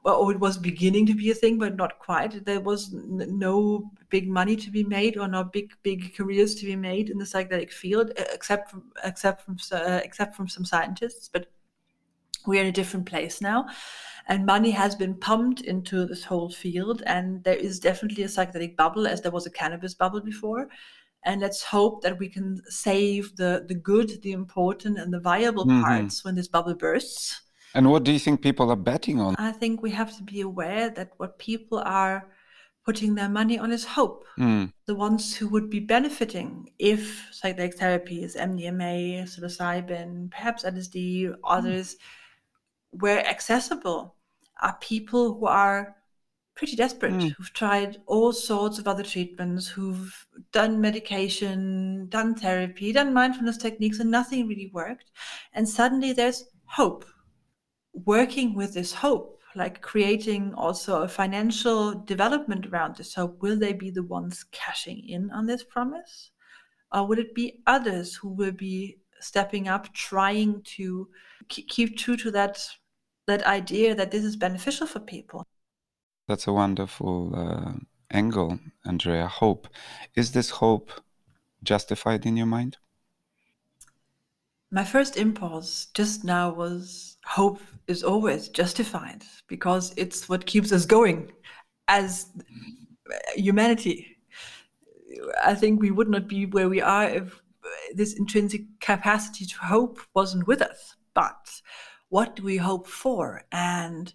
Speaker 2: well, it was beginning to be a thing, but not quite. There was n- no big money to be made or no big big careers to be made in the psychedelic field, except from except from uh, except from some scientists. But we're in a different place now and money has been pumped into this whole field and there is definitely a psychedelic bubble as there was a cannabis bubble before and let's hope that we can save the the good the important and the viable mm-hmm. parts when this bubble bursts
Speaker 1: and what do you think people are betting on
Speaker 2: i think we have to be aware that what people are putting their money on is hope mm. the ones who would be benefiting if psychedelic therapies mdma psilocybin perhaps lsd others mm. Were accessible are people who are pretty desperate, mm. who've tried all sorts of other treatments, who've done medication, done therapy, done mindfulness techniques, and nothing really worked. And suddenly there's hope. Working with this hope, like creating also a financial development around this hope, will they be the ones cashing in on this promise? Or will it be others who will be stepping up, trying to keep true to that that idea that this is beneficial for people?
Speaker 1: That's a wonderful uh, angle, Andrea. Hope. Is this hope justified in your mind?
Speaker 2: My first impulse just now was hope is always justified because it's what keeps us going as humanity. I think we would not be where we are if this intrinsic capacity to hope wasn't with us. But what do we hope for? And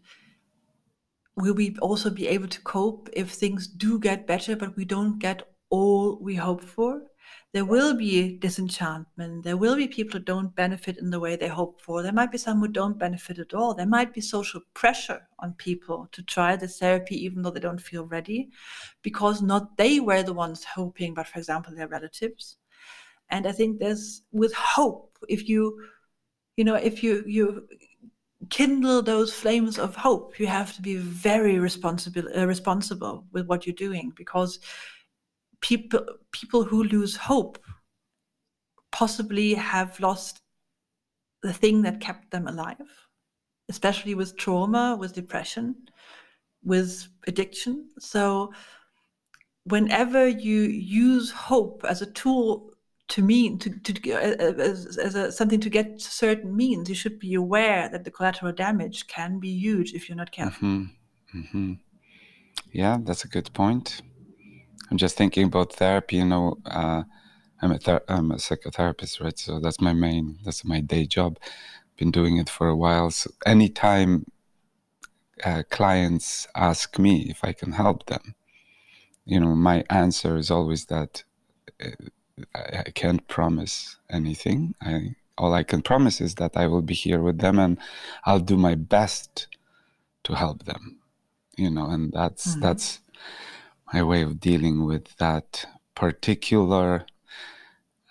Speaker 2: will we also be able to cope if things do get better, but we don't get all we hope for? There will be disenchantment. There will be people who don't benefit in the way they hope for. There might be some who don't benefit at all. There might be social pressure on people to try this therapy even though they don't feel ready because not they were the ones hoping, but for example, their relatives. And I think there's with hope, if you, you know, if you you kindle those flames of hope, you have to be very responsible uh, responsible with what you're doing because people people who lose hope possibly have lost the thing that kept them alive, especially with trauma, with depression, with addiction. So whenever you use hope as a tool to mean to, to as, as a, something to get certain means you should be aware that the collateral damage can be huge if you're not careful. Mm-hmm. Mm-hmm.
Speaker 1: yeah that's a good point. I'm just thinking about therapy you know uh, I'm, a ther- I'm a psychotherapist right? So that's my main that's my day job. Been doing it for a while. So anytime uh, clients ask me if i can help them you know my answer is always that uh, I, I can't promise anything. I all I can promise is that I will be here with them and I'll do my best to help them. You know, and that's mm-hmm. that's my way of dealing with that particular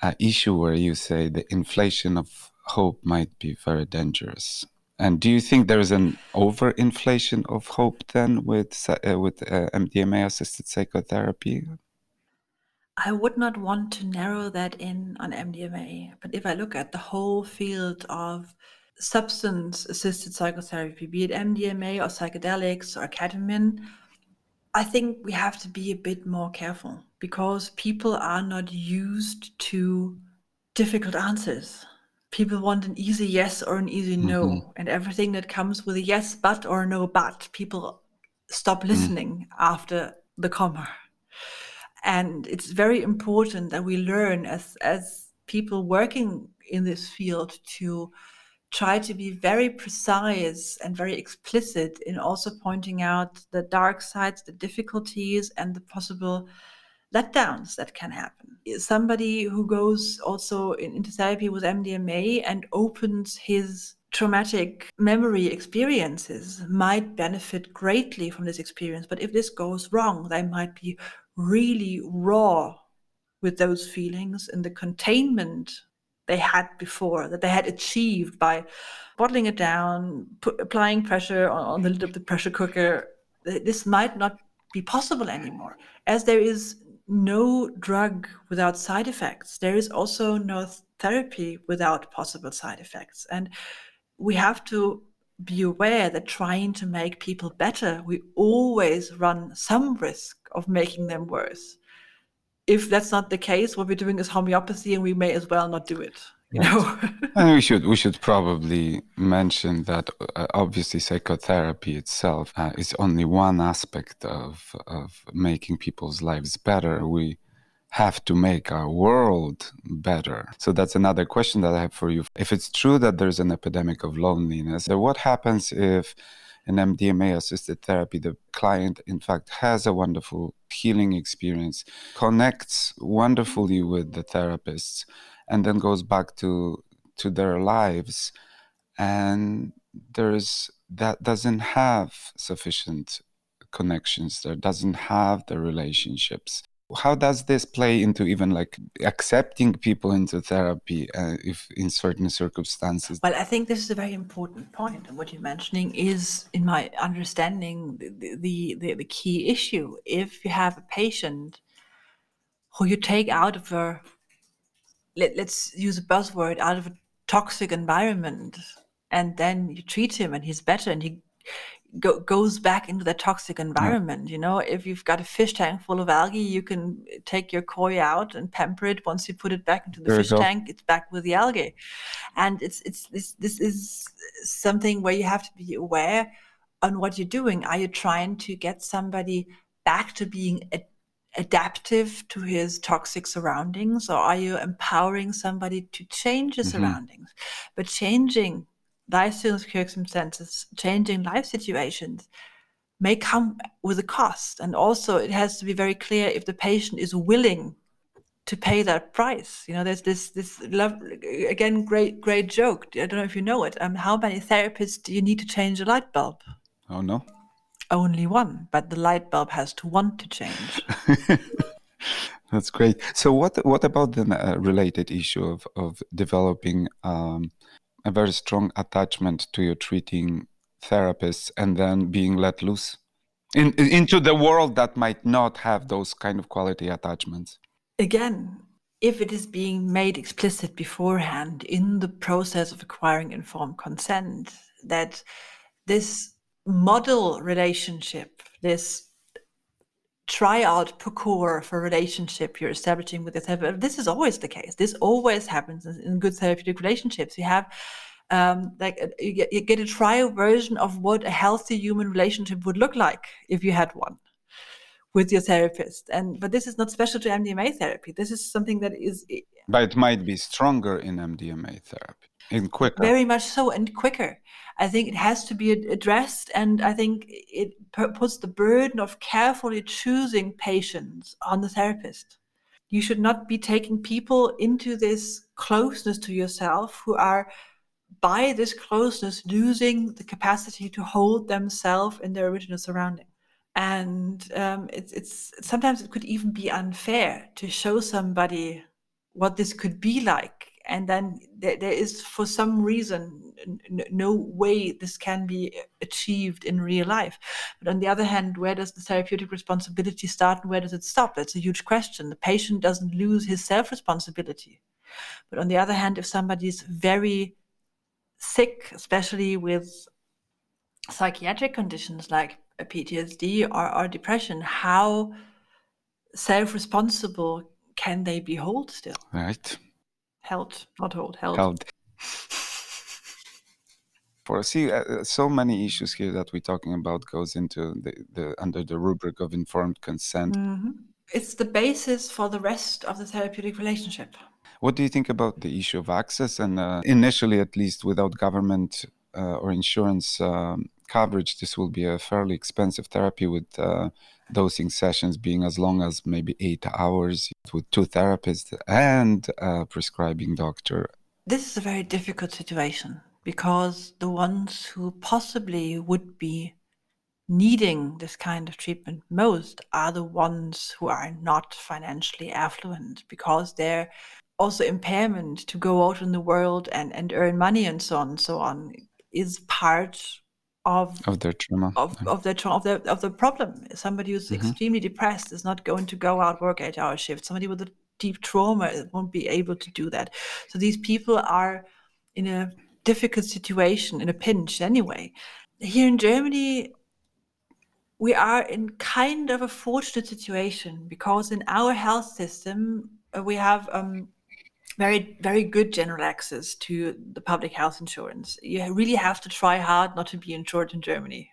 Speaker 1: uh, issue where you say the inflation of hope might be very dangerous. And do you think there is an overinflation of hope then with uh, with uh, MDMA assisted psychotherapy?
Speaker 2: I would not want to narrow that in on MDMA, but if I look at the whole field of substance assisted psychotherapy, be it MDMA or psychedelics or ketamine, I think we have to be a bit more careful because people are not used to difficult answers. People want an easy yes or an easy no, mm-hmm. and everything that comes with a yes but or a no but, people stop mm. listening mm. after the comma and it's very important that we learn as as people working in this field to try to be very precise and very explicit in also pointing out the dark sides the difficulties and the possible letdowns that can happen. Somebody who goes also in, into therapy with mdma and opens his traumatic memory experiences might benefit greatly from this experience. But if this goes wrong they might be really raw with those feelings and the containment they had before that they had achieved by bottling it down applying pressure on, on the lid of the pressure cooker. This might not be possible anymore. As there is no drug without side effects there is also no therapy without possible side effects. And we have to be aware that trying to make people better, we always run some risk of making them worse. If that's not the case, what we're doing is homeopathy, and we may as well not do it. You yes. know,
Speaker 1: and we should we should probably mention that uh, obviously psychotherapy itself uh, is only one aspect of of making people's lives better. We have to make our world better? So that's another question that I have for you. If it's true that there's an epidemic of loneliness, then what happens if in MDMA assisted therapy, the client, in fact, has a wonderful healing experience, connects wonderfully with the therapists, and then goes back to, to their lives. And there's that doesn't have sufficient connections. There, doesn't have the relationships how does this play into even like accepting people into therapy uh, if in certain circumstances?
Speaker 2: Well i think this is a very important point and what you're mentioning is in my understanding the, the, the, the key issue. If you have a patient who you take out of a let, let's use a buzzword out of a toxic environment and then you treat him and he's better and he go, goes back into the toxic environment. Yeah. You know, if you've got a fish tank full of algae, you can take your koi out and pamper it. Once you put it back into the there fish tank, it's back with the algae. And it's it's this this is something where you have to be aware on what you're doing. Are you trying to get somebody back to being a, adaptive to his toxic surroundings, or are you empowering somebody to change his mm-hmm. surroundings? But changing life circumstances, changing life situations may come with a cost. And also, it has to be very clear if the patient is willing to pay that price. You know, there's this this love again, great great joke. I don't know if you know it. Um, how many therapists do you need to change a light bulb?
Speaker 1: Oh no,
Speaker 2: only one. But the light bulb has to want to change.
Speaker 1: That's great. So, what what about the uh, related issue of of developing um, a very strong attachment to your treating therapist and then being let loose in, into the world that might not have those kind of quality attachments.
Speaker 2: Again if it is being made explicit beforehand in the process of acquiring informed consent that this model relationship this try out Pucor for a relationship you're establishing with your therapist. This is always the case. This always happens in good therapeutic relationships. You have um, like uh, you get, you get a trial version of what a healthy human relationship would look like if you had one with your therapist. And but this is not special to MDMA therapy. This is something that is.
Speaker 1: But it might be stronger in MDMA therapy in quicker.
Speaker 2: Very much so, and quicker. I think it has to be addressed, and I think it puts the burden of carefully choosing patients on the therapist. You should not be taking people into this closeness to yourself who are, by this closeness, losing the capacity to hold themselves in their original surrounding. And um, it's, it's sometimes it could even be unfair to show somebody what this could be like and then there, there is for some reason n- no way this can be achieved in real life. But on the other hand where does the therapeutic responsibility start and where does it stop? That's a huge question. The patient doesn't lose his self responsibility but on the other hand if somebody is very sick especially with psychiatric conditions like ptsd or, or depression how self-responsible can they be hold still?
Speaker 1: Right
Speaker 2: held, not hold, held.
Speaker 1: Held. For see, uh, uh, so many issues here that we're talking about goes into the, the under the rubric of informed consent.
Speaker 2: Mm-hmm. It's the basis for the rest of the therapeutic relationship.
Speaker 1: What do you think about the issue of access? And uh, initially, at least, without government uh, or insurance um, coverage, this will be a fairly expensive therapy with uh, dosing sessions being as long as maybe eight hours with two therapists and a prescribing doctor.
Speaker 2: This is a very difficult situation because the ones who possibly would be needing this kind of treatment most are the ones who are not financially affluent because their also impairment to go out in the world and, and earn money and so on and so on is part of
Speaker 1: of their trauma
Speaker 2: of, of their trauma of their of the problem. Somebody who's mm-hmm. extremely depressed is not going to go out work eight hour shifts somebody with a deep trauma won't be able to do that. So these people are in a difficult situation in a pinch anyway. Here in germany we are in kind of a fortunate situation because in our health system uh, we have um, very very good general access to the public health insurance. You really have to try hard not to be insured in germany.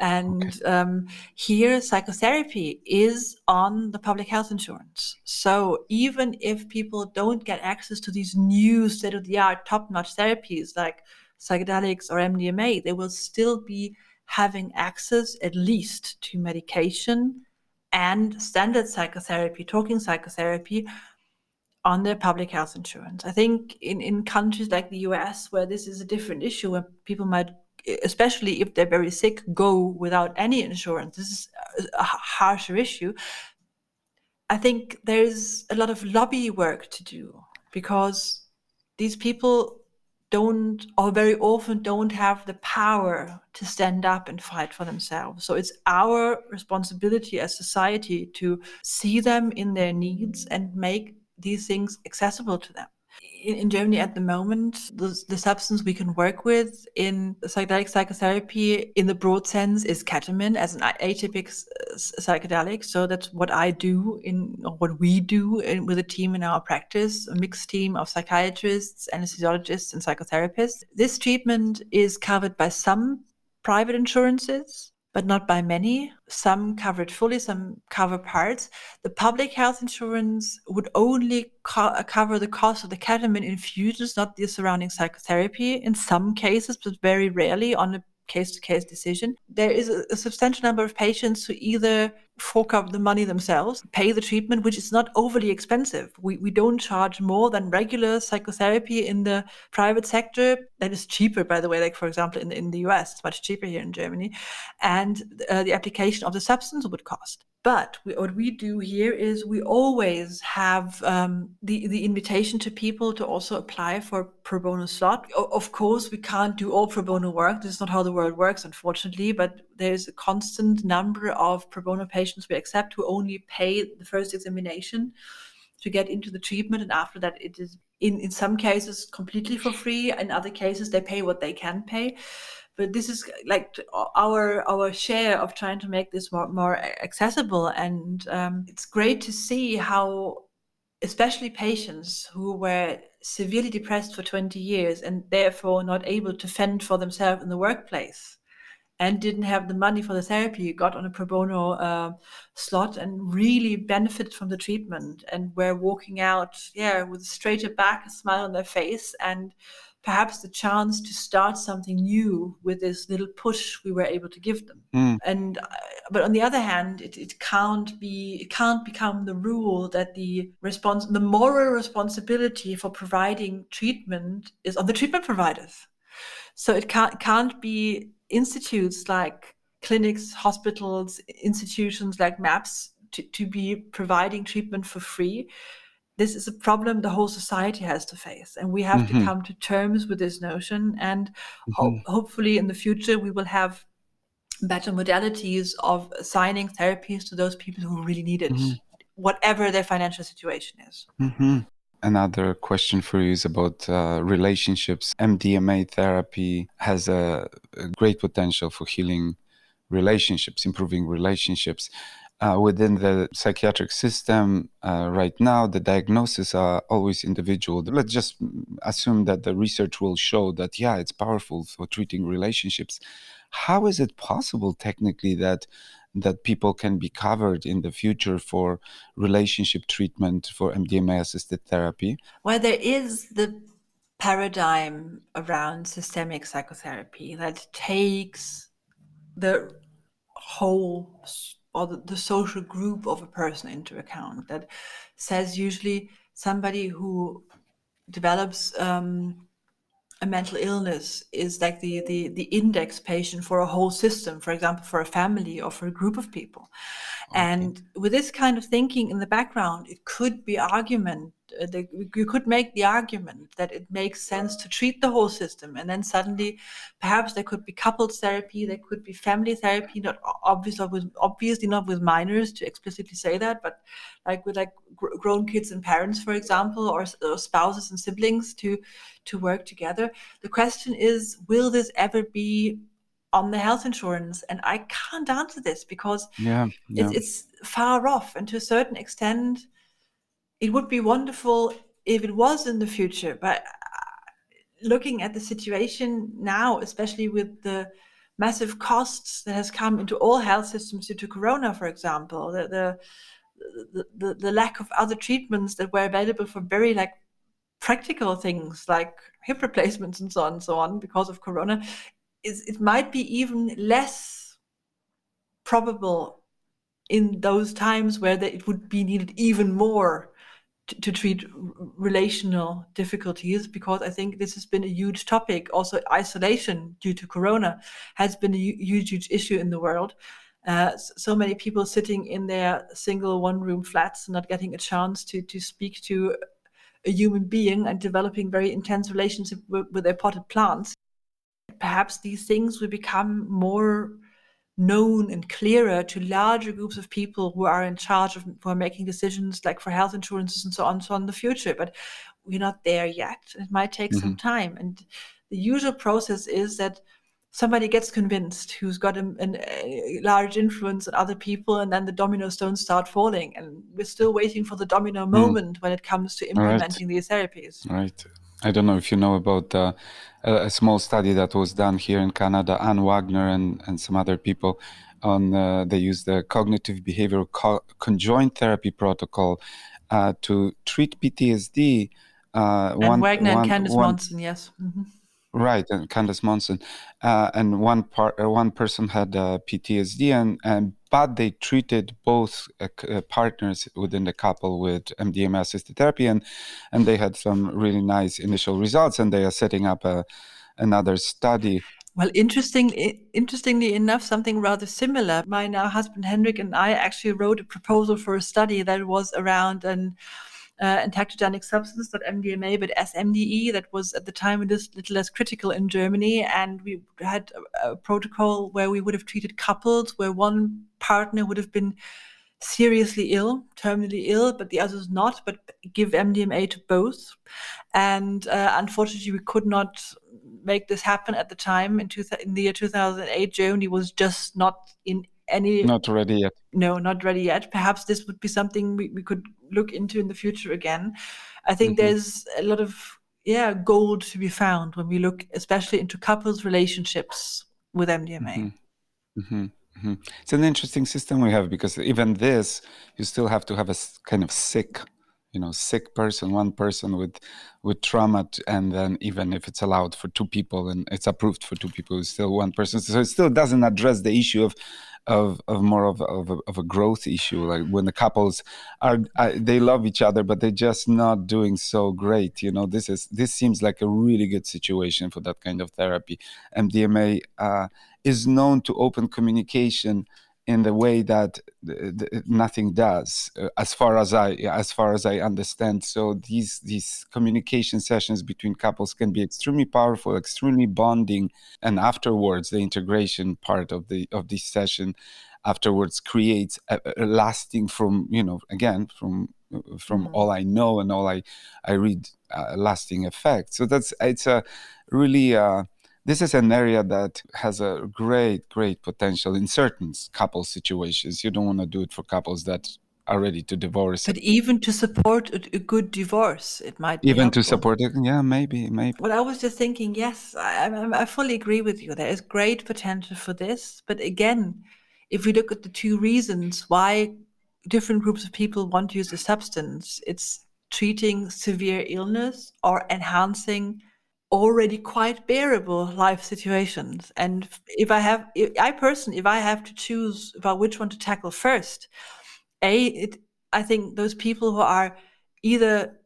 Speaker 2: And okay. um, here psychotherapy is on the public health insurance. So even if people don't get access to these new state-of-the-art top-notch therapies like psychedelics or mdma they will still be having access at least to medication and standard psychotherapy talking psychotherapy on their public health insurance. I think in, in countries like the US, where this is a different issue, where people might, especially if they're very sick, go without any insurance, this is a harsher issue. I think there's a lot of lobby work to do because these people don't or very often don't have the power to stand up and fight for themselves so it's our responsibility as society to see them in their needs and make these things accessible to them. In, in Germany at the moment, the, the, substance we can work with in psychedelic psychotherapy in the broad sense is ketamine as an atypic psychedelic. So that's what I do in what we do in, with a team in our practice, a mixed team of psychiatrists, anesthesiologists, and psychotherapists. This treatment is covered by some private insurances but not by many. Some cover it fully, some cover parts. The public health insurance would only co- uh, cover the cost of the ketamine infusions, not the surrounding psychotherapy in some cases, but very rarely on a case to case decision. There is a, a, substantial number of patients who either fork up the money themselves, pay the treatment, which is not overly expensive. We, we don't charge more than regular psychotherapy in the private sector. That is cheaper, by the way, like for example, in, in the US, it's much cheaper here in Germany. And uh, the application of the substance would cost. But we, what we do here is we always have um, the the invitation to people to also apply for pro bono slot. O- of course, we can't do all pro bono work. This is not how the world works, unfortunately. But there's a constant number of pro bono patients we accept who only pay the first examination to get into the treatment, and after that, it is in in some cases completely for free. In other cases, they pay what they can pay but this is like our our share of trying to make this more, more accessible. And um, it's great to see how especially patients who were severely depressed for 20 years and therefore not able to fend for themselves in the workplace and didn't have the money for the therapy got on a pro bono uh, slot and really benefited from the treatment and were walking out yeah with a straighter back a smile on their face and perhaps the chance to start something new with this little push we were able to give them mm. and uh, but on the other hand it, it can't be it can't become the rule that the response the moral responsibility for providing treatment is on the treatment providers so it can't can't be institutes like clinics, hospitals, institutions like MAPS to, to be providing treatment for free. This is a problem the whole society has to face. And we have mm-hmm. to come to terms with this notion. And mm-hmm. ho- hopefully, in the future, we will have better modalities of assigning therapies to those people who really need it, mm-hmm. whatever their financial situation is.
Speaker 1: Mm-hmm. Another question for you is about uh, relationships. MDMA therapy has a, a, great potential for healing relationships, improving relationships. Uh, within the psychiatric system uh, right now, the diagnoses are always individual. Let's just assume that the research will show that, yeah, it's powerful for treating relationships. How is it possible technically that that people can be covered in the future for relationship treatment for MDMA assisted therapy?
Speaker 2: Well, there is the paradigm around systemic psychotherapy that takes the whole or the, the, social group of a person into account that says usually somebody who develops um, a mental illness is like the, the the index patient for a whole system for example for a family or for a group of people okay. and with this kind of thinking in the background it could be argument Uh, the, you could make the argument that it makes sense to treat the whole system and then suddenly perhaps there could be couples therapy there could be family therapy not obviously with obviously not with minors to explicitly say that but like with like gr- grown kids and parents for example or, or spouses and siblings to to work together the question is will this ever be on the health insurance and i can't answer this because
Speaker 1: yeah, yeah.
Speaker 2: It's, it's far off and to a certain extent it would be wonderful if it was in the future but uh, looking at the situation now especially with the massive costs that has come into all health systems due to corona for example the the the, the, the lack of other treatments that were available for very like practical things like hip replacements and so on and so on because of corona is it might be even less probable in those times where it would be needed even more to, treat relational difficulties because I think this has been a huge topic. Also, isolation due to Corona has been a huge, huge issue in the world. Uh, so many people sitting in their single one-room flats, not getting a chance to to speak to a human being and developing very intense relationships with, with their potted plants. Perhaps these things will become more known and clearer to larger groups of people who are in charge of who are making decisions like for health insurances and so on and so on in the future but we're not there yet it might take mm-hmm. some time and the usual process is that somebody gets convinced who's got a, a, large influence on other people and then the domino stones start falling and we're still waiting for the domino mm. moment when it comes to implementing right. these therapies
Speaker 1: right I don't know if you know about uh, a small study that was done here in Canada. Anne Wagner and, and some other people on uh, they used the cognitive behavioral co- conjoint therapy protocol uh, to treat PTSD.
Speaker 2: Uh, and one, Wagner one, and Candice Monson, yes. Mm-hmm.
Speaker 1: Right, and Candice Monson, uh, and one part, uh, one person had uh, PTSD, and, and but they treated both uh, uh partners within the couple with MDMA assisted therapy, and and they had some really nice initial results, and they are setting up a another study.
Speaker 2: Well, interesting, interestingly enough, something rather similar. My now husband Henrik and I actually wrote a proposal for a study that was around an uh, entactogenic substance, not MDMA, but SMDE, that was at the time a little less critical in Germany. And we had a, a protocol where we would have treated couples where one partner would have been seriously ill, terminally ill, but the others not, but give MDMA to both. And uh, unfortunately, we could not make this happen at the time in, two, in the year 2008. Germany was just not in any.
Speaker 1: Not ready yet.
Speaker 2: No, not ready yet. Perhaps this would be something we, we could look into in the future again. I think mm-hmm. there's a lot of yeah gold to be found when we look especially into couples relationships with MDMA.
Speaker 1: Mm-hmm. Mm-hmm. Mm-hmm. It's an interesting system we have because even this, you still have to have a kind of sick, you know, sick person, one person with with trauma, and then even if it's allowed for two people and it's approved for two people, it's still one person. So it still doesn't address the issue of of, of more of, of, a, of a growth issue like when the couples are uh, they love each other but they're just not doing so great you know this is this seems like a really good situation for that kind of therapy mdma uh, is known to open communication in the way that the, the, nothing does uh, as far as i as far as i understand so these these communication sessions between couples can be extremely powerful extremely bonding and afterwards the integration part of the of this session afterwards creates a, a lasting from you know again from from mm-hmm. all i know and all i i read uh, lasting effect so that's it's a really uh, this is an area that has a great, great potential in certain couple situations. You don't want to do it for couples that are ready to divorce.
Speaker 2: But even to support a, a good divorce, it might
Speaker 1: even
Speaker 2: helpful.
Speaker 1: to support it. Yeah, maybe, maybe.
Speaker 2: Well, I was just thinking. Yes, I, I, I fully agree with you. There is great potential for this, but again, if we look at the two reasons why different groups of people want to use a substance, it's treating severe illness or enhancing already quite bearable life situations. And if I have, if I personally, if I have to choose about which one to tackle first, a, it, I think those people who are either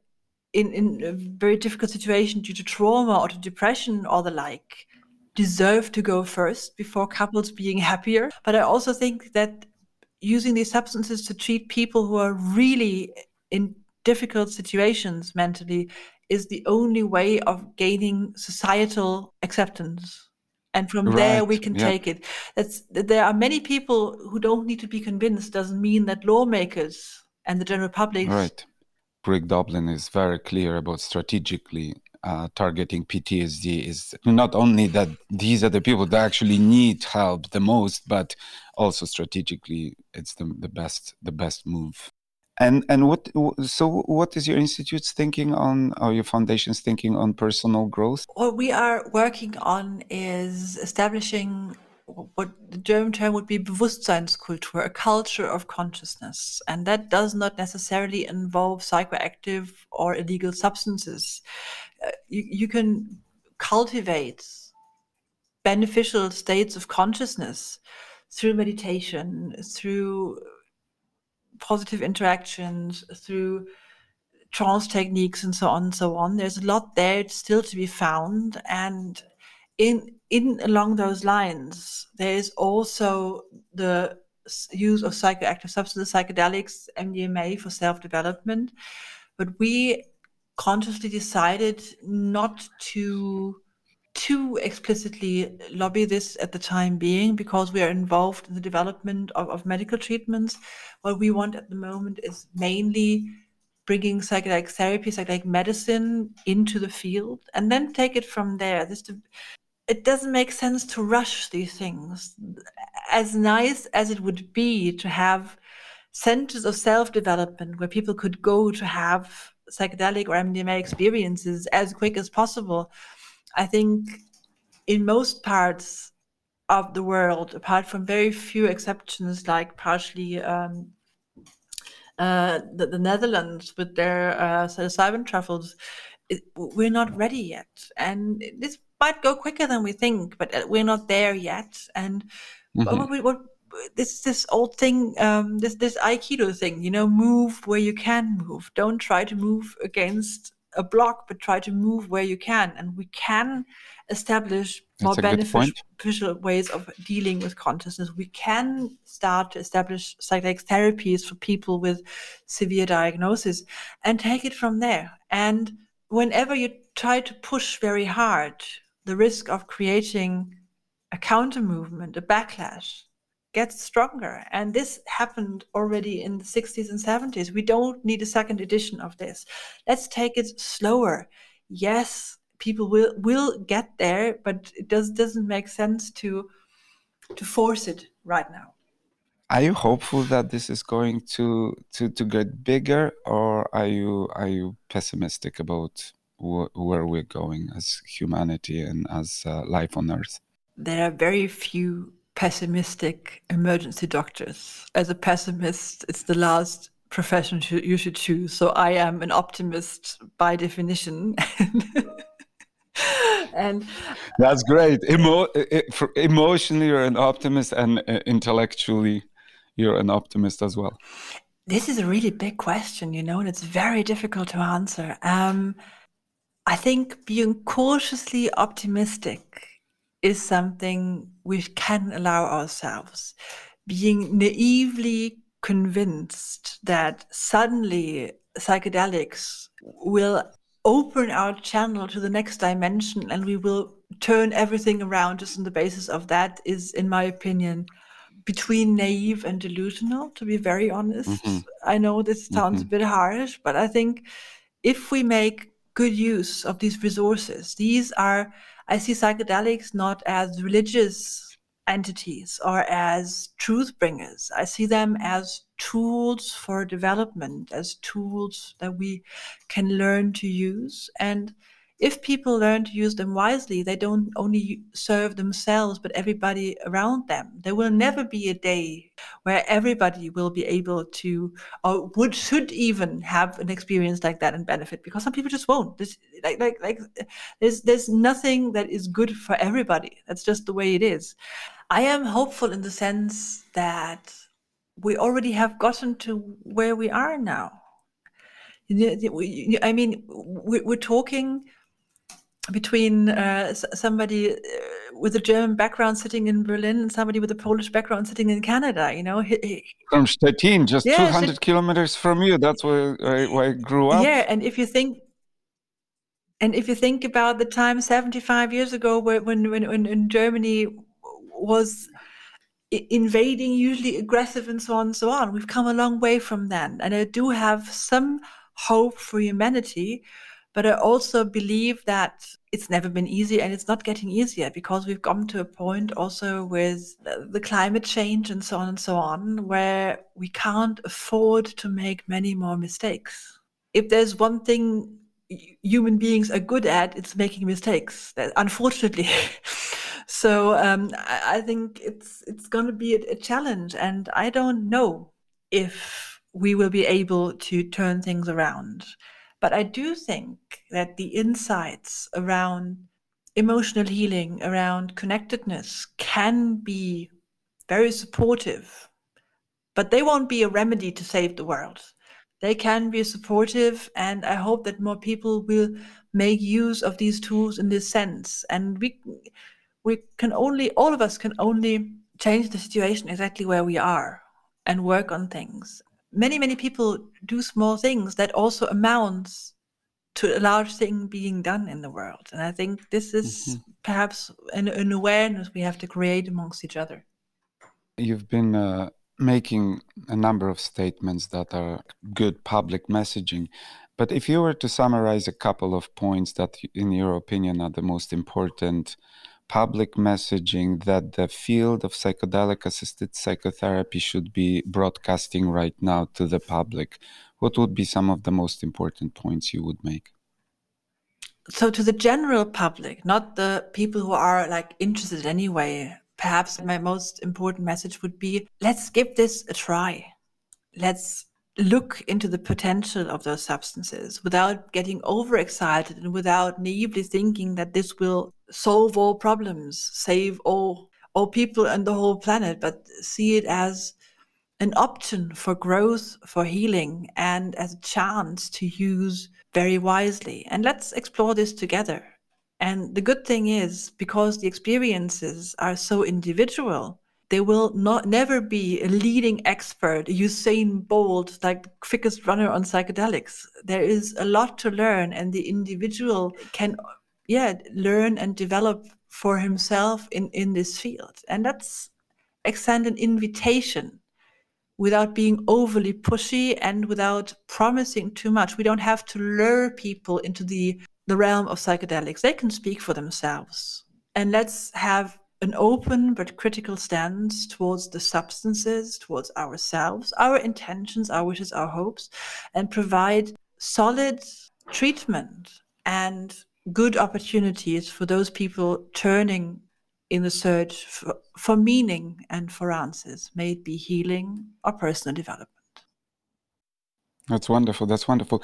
Speaker 2: in, in a very difficult situation due to trauma or to depression or the like deserve to go first before couples being happier. But I also think that using these substances to treat people who are really in difficult situations mentally is the only way of gaining societal acceptance and from right. there we can take it that's there are many people who don't need to be convinced doesn't mean that lawmakers and the general public
Speaker 1: right Rick Doblin is very clear about strategically uh, targeting PTSD is not only that these are the people that actually need help the most, but also strategically it's the, the best the best move. And and what so what is your institute's thinking on or your foundation's thinking on personal growth?
Speaker 2: What we are working on is establishing what the German term would be Bewusstseinskultur, a culture of consciousness. And that does not necessarily involve psychoactive or illegal substances. Uh, you, you can cultivate beneficial states of consciousness through meditation, through positive interactions, through trance techniques and so on and so on. There's a lot there still to be found. And in in along those lines, there is also the use of psychoactive substances, psychedelics, MDMA for self-development. But we consciously decided not to too explicitly lobby this at the time being because we are involved in the development of, of medical treatments. What we want at the moment is mainly bringing psychedelic therapy, psychedelic medicine into the field, and then take it from there. This it doesn't make sense to rush these things. As nice as it would be to have centers of self development where people could go to have psychedelic or MDMA experiences as quick as possible I think in most parts of the world, apart from very few exceptions, like partially um, uh, the, the, Netherlands with their uh, psilocybin truffles, it, we're not ready yet. And this might go quicker than we think, but uh, we're not there yet. And mm-hmm. what, what, this this old thing, um, this this Aikido thing, you know, move where you can move. Don't try to move against a block, but try to move where you can. And we can establish more beneficial ways of dealing with consciousness. We can start to establish psychedelic therapies for people with severe diagnosis and take it from there. And whenever you try to push very hard, the risk of creating a counter movement, a backlash, gets stronger. And this happened already in the 60s and 70s. We don't need a second edition of this. Let's take it slower. Yes, people will will get there, but it does doesn't make sense to to force it right now.
Speaker 1: Are you hopeful that this is going to to to get bigger, or are you are you pessimistic about wh where we're going as humanity and as uh, life on Earth?
Speaker 2: There are very few pessimistic emergency doctors. As a pessimist, it's the last profession you should choose. So I am an optimist by definition. and
Speaker 1: that's great. Emo- emotionally, you're an optimist, and uh, intellectually, you're an optimist as well.
Speaker 2: This is a really big question, you know, and it's very difficult to answer. Um, I think being cautiously optimistic is something we can allow ourselves. Being naively convinced that suddenly psychedelics will open our channel to the next dimension and we will turn everything around just on the basis of that is, in my opinion, between naive and delusional, to be very honest. Mm-hmm. I know this sounds mm-hmm. a bit harsh, but I think if we make good use of these resources, these are, I see psychedelics not as religious entities or as truth bringers. I see them as tools for development, as tools that we can learn to use. And if people learn to use them wisely, they don't only serve themselves, but everybody around them. There will never be a day where everybody will be able to, or would, should even have an experience like that and benefit, because some people just won't. There's, like, like, like, there's, there's nothing that is good for everybody. That's just the way it is. I am hopeful in the sense that we already have gotten to where we are now. I mean, we're talking between uh, somebody uh, with a German background sitting in Berlin and somebody with a Polish background sitting in Canada. You know,
Speaker 1: from Stettin, just yeah, 200 kilometers from you. That's where I, where I grew up.
Speaker 2: Yeah, and if you think and if you think about the time 75 years ago when when when, when Germany was invading, usually aggressive, and so on and so on. We've come a long way from then. And I do have some hope for humanity, but I also believe that it's never been easy and it's not getting easier because we've come to a point also with the climate change and so on and so on where we can't afford to make many more mistakes. If there's one thing human beings are good at, it's making mistakes, unfortunately. so um, I, think it's it's going to be a, a challenge, and I don't know if we will be able to turn things around. But I do think that the insights around emotional healing, around connectedness, can be very supportive. But they won't be a remedy to save the world. They can be supportive, and I hope that more people will make use of these tools in this sense. And we we can only all of us can only change the situation exactly where we are and work on things many many people do small things that also amounts to a large thing being done in the world and i think this is mm-hmm. perhaps an, an, awareness we have to create amongst each other
Speaker 1: you've been uh, making a number of statements that are good public messaging but if you were to summarize a couple of points that in your opinion are the most important public messaging that the field of psychedelic assisted psychotherapy should be broadcasting right now to the public, what would be some of the most important points you would make?
Speaker 2: So, to the general public, not the people who are like interested anyway, perhaps my most important message would be let's give this a try. Let's look into the potential of those substances without getting overexcited and without naively thinking that this will solve all problems, save all all people and the whole planet, but see it as an option for growth, for healing, and as a chance to use very wisely. And let's explore this together. And the good thing is, because the experiences are so individual, there will not never be a leading expert, Usain Bolt, like the quickest runner on psychedelics. There is a lot to learn, and the individual can yeah learn and develop for himself in in this field and that's extend an invitation without being overly pushy and without promising too much. We don't have to lure people into the, the realm of psychedelics. They can speak for themselves. And let's have an open but critical stance towards the substances, towards ourselves, our intentions, our wishes, our hopes, and provide solid treatment and good opportunities for those people turning in the search for, for meaning and for answers, may it be healing or personal development.
Speaker 1: That's wonderful. That's wonderful.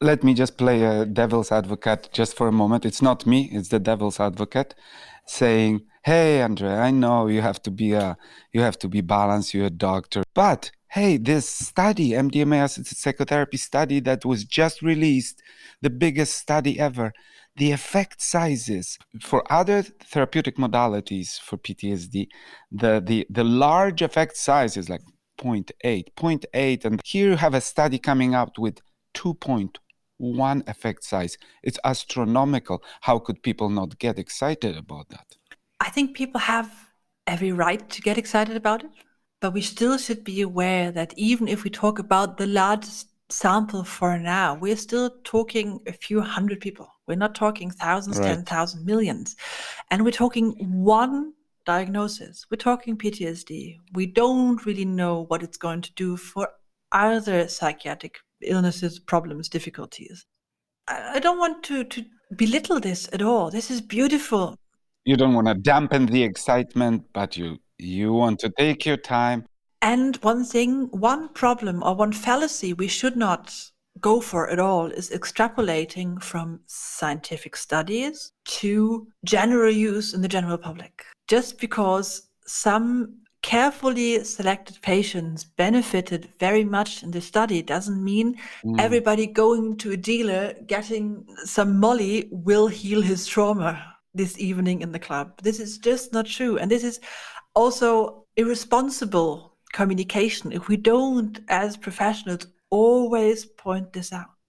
Speaker 1: Let me just play a devil's advocate just for a moment. It's not me, it's the devil's advocate saying, Hey Andre, I know you have to be a you have to be balanced, you're a doctor. But hey, this study, MDMA assisted psychotherapy study that was just released, the biggest study ever, the effect sizes for other therapeutic modalities for PTSD, the, the, the large effect size is like 0.8, 0.8. And here you have a study coming out with 2.1 effect size. It's astronomical. How could people not get excited about that?
Speaker 2: I think people have every right to get excited about it, but we still should be aware that even if we talk about the largest sample for now, we're still talking a few hundred people. We're not talking thousands, right. 10,000, millions. And we're talking one diagnosis. We're talking PTSD. We don't really know what it's going to do for other psychiatric illnesses, problems, difficulties. I don't want to, to belittle this at all. This is beautiful.
Speaker 1: You don't want to dampen the excitement, but you you want to take your time
Speaker 2: and one thing, one problem or one fallacy we should not go for at all is extrapolating from scientific studies to general use in the general public. Just because some carefully selected patients benefited very much in the study doesn't mean mm. everybody going to a dealer getting some molly will heal his trauma this evening in the club. This is just not true. And this is also irresponsible communication if we don't, as professionals, always point this out.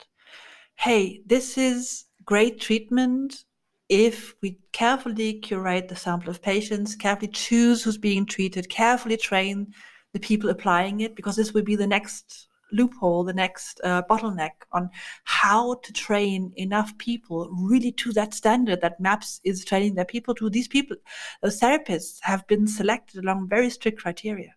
Speaker 2: Hey, this is great treatment if we carefully curate the sample of patients, carefully choose who's being treated, carefully train the people applying it, because this will be the next loophole, the next uh, bottleneck on how to train enough people really to that standard that MAPS is training their people to. These people, those therapists have been selected along very strict criteria.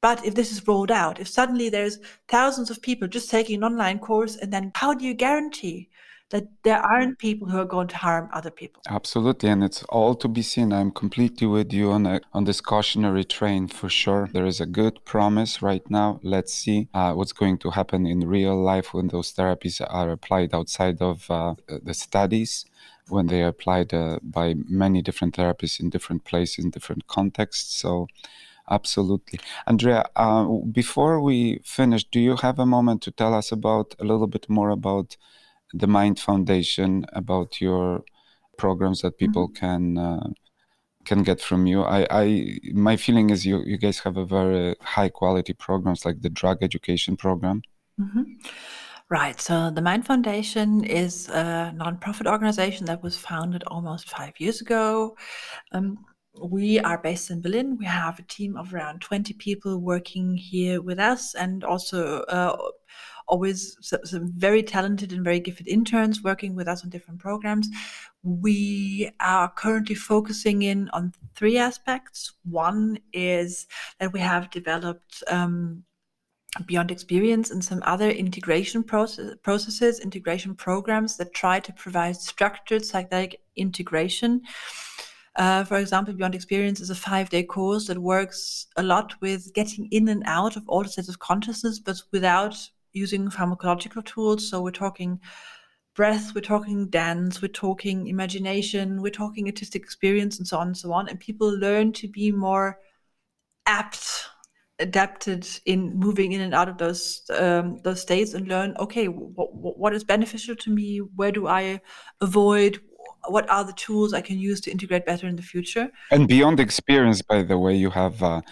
Speaker 2: But if this is rolled out, if suddenly there's thousands of people just taking an online course, and then how do you guarantee that there aren't people who are going to harm other people?
Speaker 1: Absolutely, and it's all to be seen. I'm completely with you on a, on this cautionary train for sure. There is a good promise right now. Let's see uh, what's going to happen in real life when those therapies are applied outside of uh, the studies when they are applied uh, by many different therapists in different places in different contexts so Absolutely. Andrea, uh, before we finish, do you have a moment to tell us about a little bit more about the Mind Foundation, about your programs that people mm-hmm. can uh, can get from you? I, I, my feeling is you you guys have a very high quality programs like the drug education program.
Speaker 2: Mm-hmm. Right. So the Mind Foundation is a nonprofit organization that was founded almost five years ago. Um, we are based in Berlin. We have a team of around 20 people working here with us, and also uh, always some very talented and very gifted interns working with us on different programs. We are currently focusing in on three aspects. One is that we have developed um, beyond experience and some other integration process, processes, integration programs that try to provide structured psychedelic integration uh, for example, Beyond Experience is a five day course that works a lot with getting in and out of all the states of consciousness, but without using pharmacological tools. So we're talking breath, we're talking dance, we're talking imagination, we're talking artistic experience, and so on and so on. And people learn to be more apt adapted in moving in and out of those um, those states and learn okay what, what is beneficial to me where do i avoid what are the tools I can use to integrate better in the future.
Speaker 1: And beyond experience, by the way, you have uh,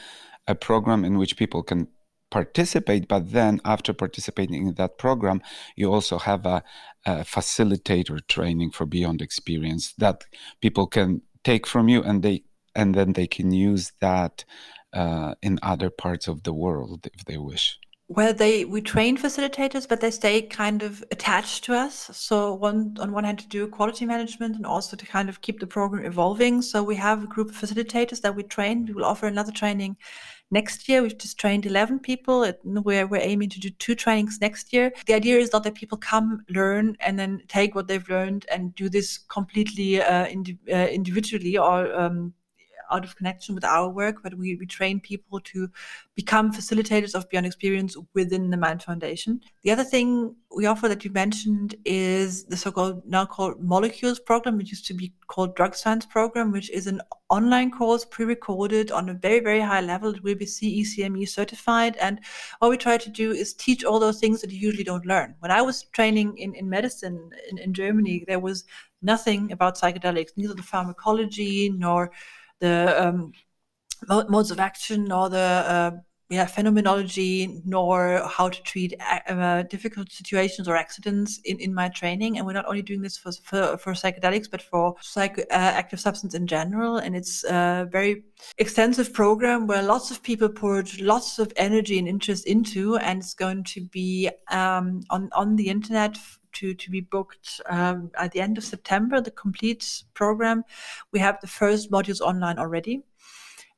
Speaker 1: a program in which people can participate, but then after participating in that program, you also have a, a facilitator training for beyond experience that people can take from you and they and then they can use that uh, in other parts of the world if they wish?
Speaker 2: Well, they we train facilitators, but they stay kind of attached to us. So one on one hand to do quality management and also to kind of keep the program evolving. So we have a group of facilitators that we train. We will offer another training next year. We've just trained 11 people. We're, we're aiming to do two trainings next year. The idea is not that people come, learn, and then take what they've learned and do this completely uh, indi- uh, individually or um, out of connection with our work, but we, we train people to become facilitators of Beyond Experience within the Mind Foundation. The other thing we offer that you mentioned is the so-called now called Molecules program, which used to be called Drug Science program, which is an online course pre-recorded on a very, very high level. It will be CECME certified. And what we try to do is teach all those things that you usually don't learn. When I was training in, in medicine in, in Germany, there was nothing about psychedelics, neither the pharmacology nor the um, modes of action or the uh, yeah, phenomenology nor how to treat uh, difficult situations or accidents in, in my training. And we're not only doing this for, for, for psychedelics, but for psych, uh, substance in general. And it's a very extensive program where lots of people poured lots of energy and interest into. And it's going to be um, on, on the internet to, to be booked um, at the end of September, the complete program. We have the first modules online already.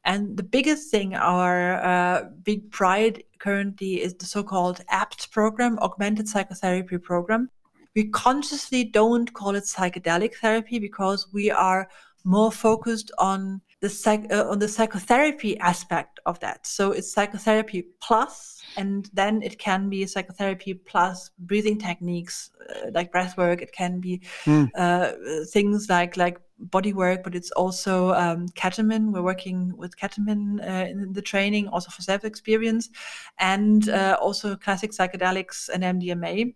Speaker 2: And the biggest thing, our uh, big pride currently is the so called APT program, Augmented Psychotherapy Program. We consciously don't call it psychedelic therapy because we are more focused on the psych- uh, on the psychotherapy aspect of that. So it's psychotherapy plus, and then it can be psychotherapy plus breathing techniques uh, like breath work. It can be mm. uh, things like like body work, but it's also um, ketamine. We're working with ketamine uh, in the training, also for self experience, and uh, also classic psychedelics and MDMA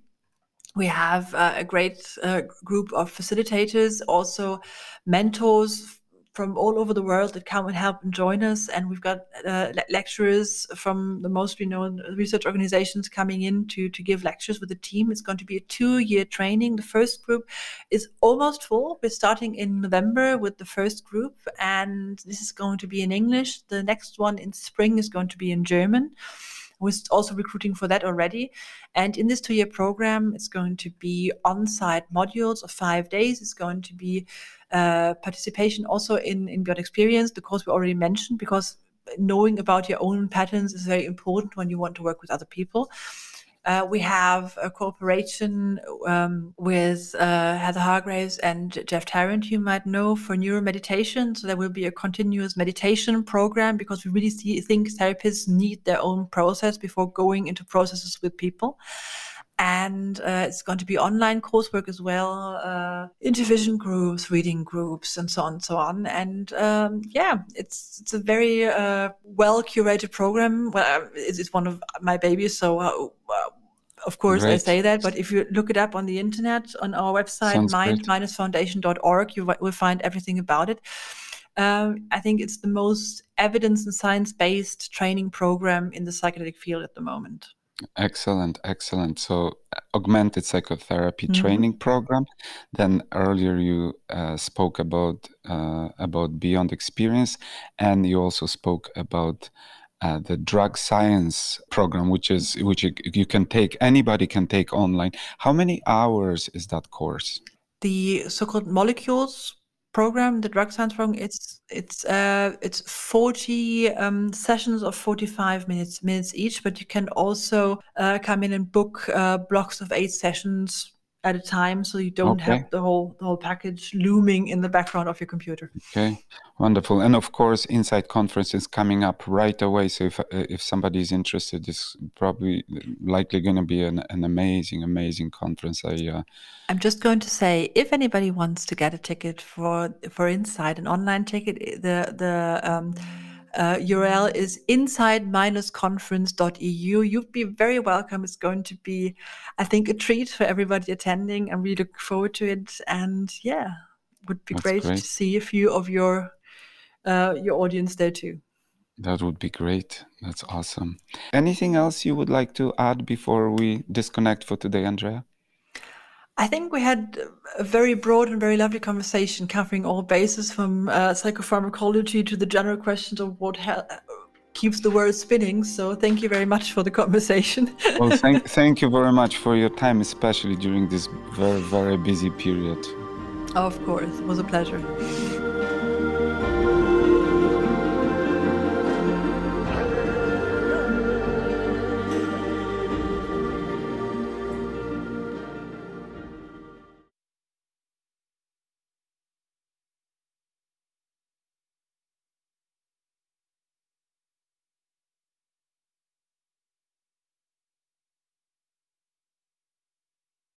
Speaker 2: we have uh, a great uh, group of facilitators, also mentors from all over the world that come and help and join us. And we've got uh, lecturers from the most renowned research organizations coming in to, to give lectures with the team. It's going to be a two year training. The first group is almost full. We're starting in November with the first group, and this is going to be in English. The next one in spring is going to be in German. We're also recruiting for that already. And in this two year program, it's going to be on site modules of five days. It's going to be uh, participation also in, in Beyond Experience, the course we already mentioned, because knowing about your own patterns is very important when you want to work with other people. Uh, we have a cooperation um, with uh, Heather Hargraves and Jeff Tarrant, you might know, for neuromeditation. So there will be a continuous meditation program because we really see, think therapists need their own process before going into processes with people and uh, it's going to be online coursework as well uh, intervision groups reading groups and so on and so on and um, yeah it's it's a very uh, well curated program well it's, it's, one of my babies so uh, uh, of course Great. I say that, but if you look it up on the internet on our website, mind-foundation.org, you will find everything about it. Um, I think it's the most evidence and science-based training program in the psychedelic field at the moment.
Speaker 1: Excellent, excellent. So, uh, augmented psychotherapy mm-hmm. training program. Then earlier you uh, spoke about uh, about Beyond Experience, and you also spoke about uh, the drug science program, which is which you, you can take anybody can take online. How many hours is that course?
Speaker 2: The so-called molecules program, the drug science it's it's uh, it's 40 um, sessions of 45 minutes minutes each, but you can also uh, come in and book uh, blocks of eight sessions at a time so you don't okay. have the whole the whole package looming in the background of your computer.
Speaker 1: Okay wonderful. And of course Insight conference is coming up right away so if if somebody is interested it's probably likely going to be an, an amazing amazing conference. I uh,
Speaker 2: i'm just going to say if anybody wants to get a ticket for for Insight an online ticket the the um, uh, URL is insight-conference.eu. You'd be very welcome. It's going to be, I think, a treat for everybody attending. and we look forward to it. And yeah, would be great, great, to see a few of your uh, your audience there too.
Speaker 1: That would be great. That's awesome. Anything else you would like to add before we disconnect for today, Andrea?
Speaker 2: I think we had a very broad and very lovely conversation covering all bases from uh, psychopharmacology to the general questions of what keeps the world spinning. So thank you very much for the conversation.
Speaker 1: well, thank, thank you very much for your time, especially during this very, very busy period.
Speaker 2: Of course, it was a pleasure.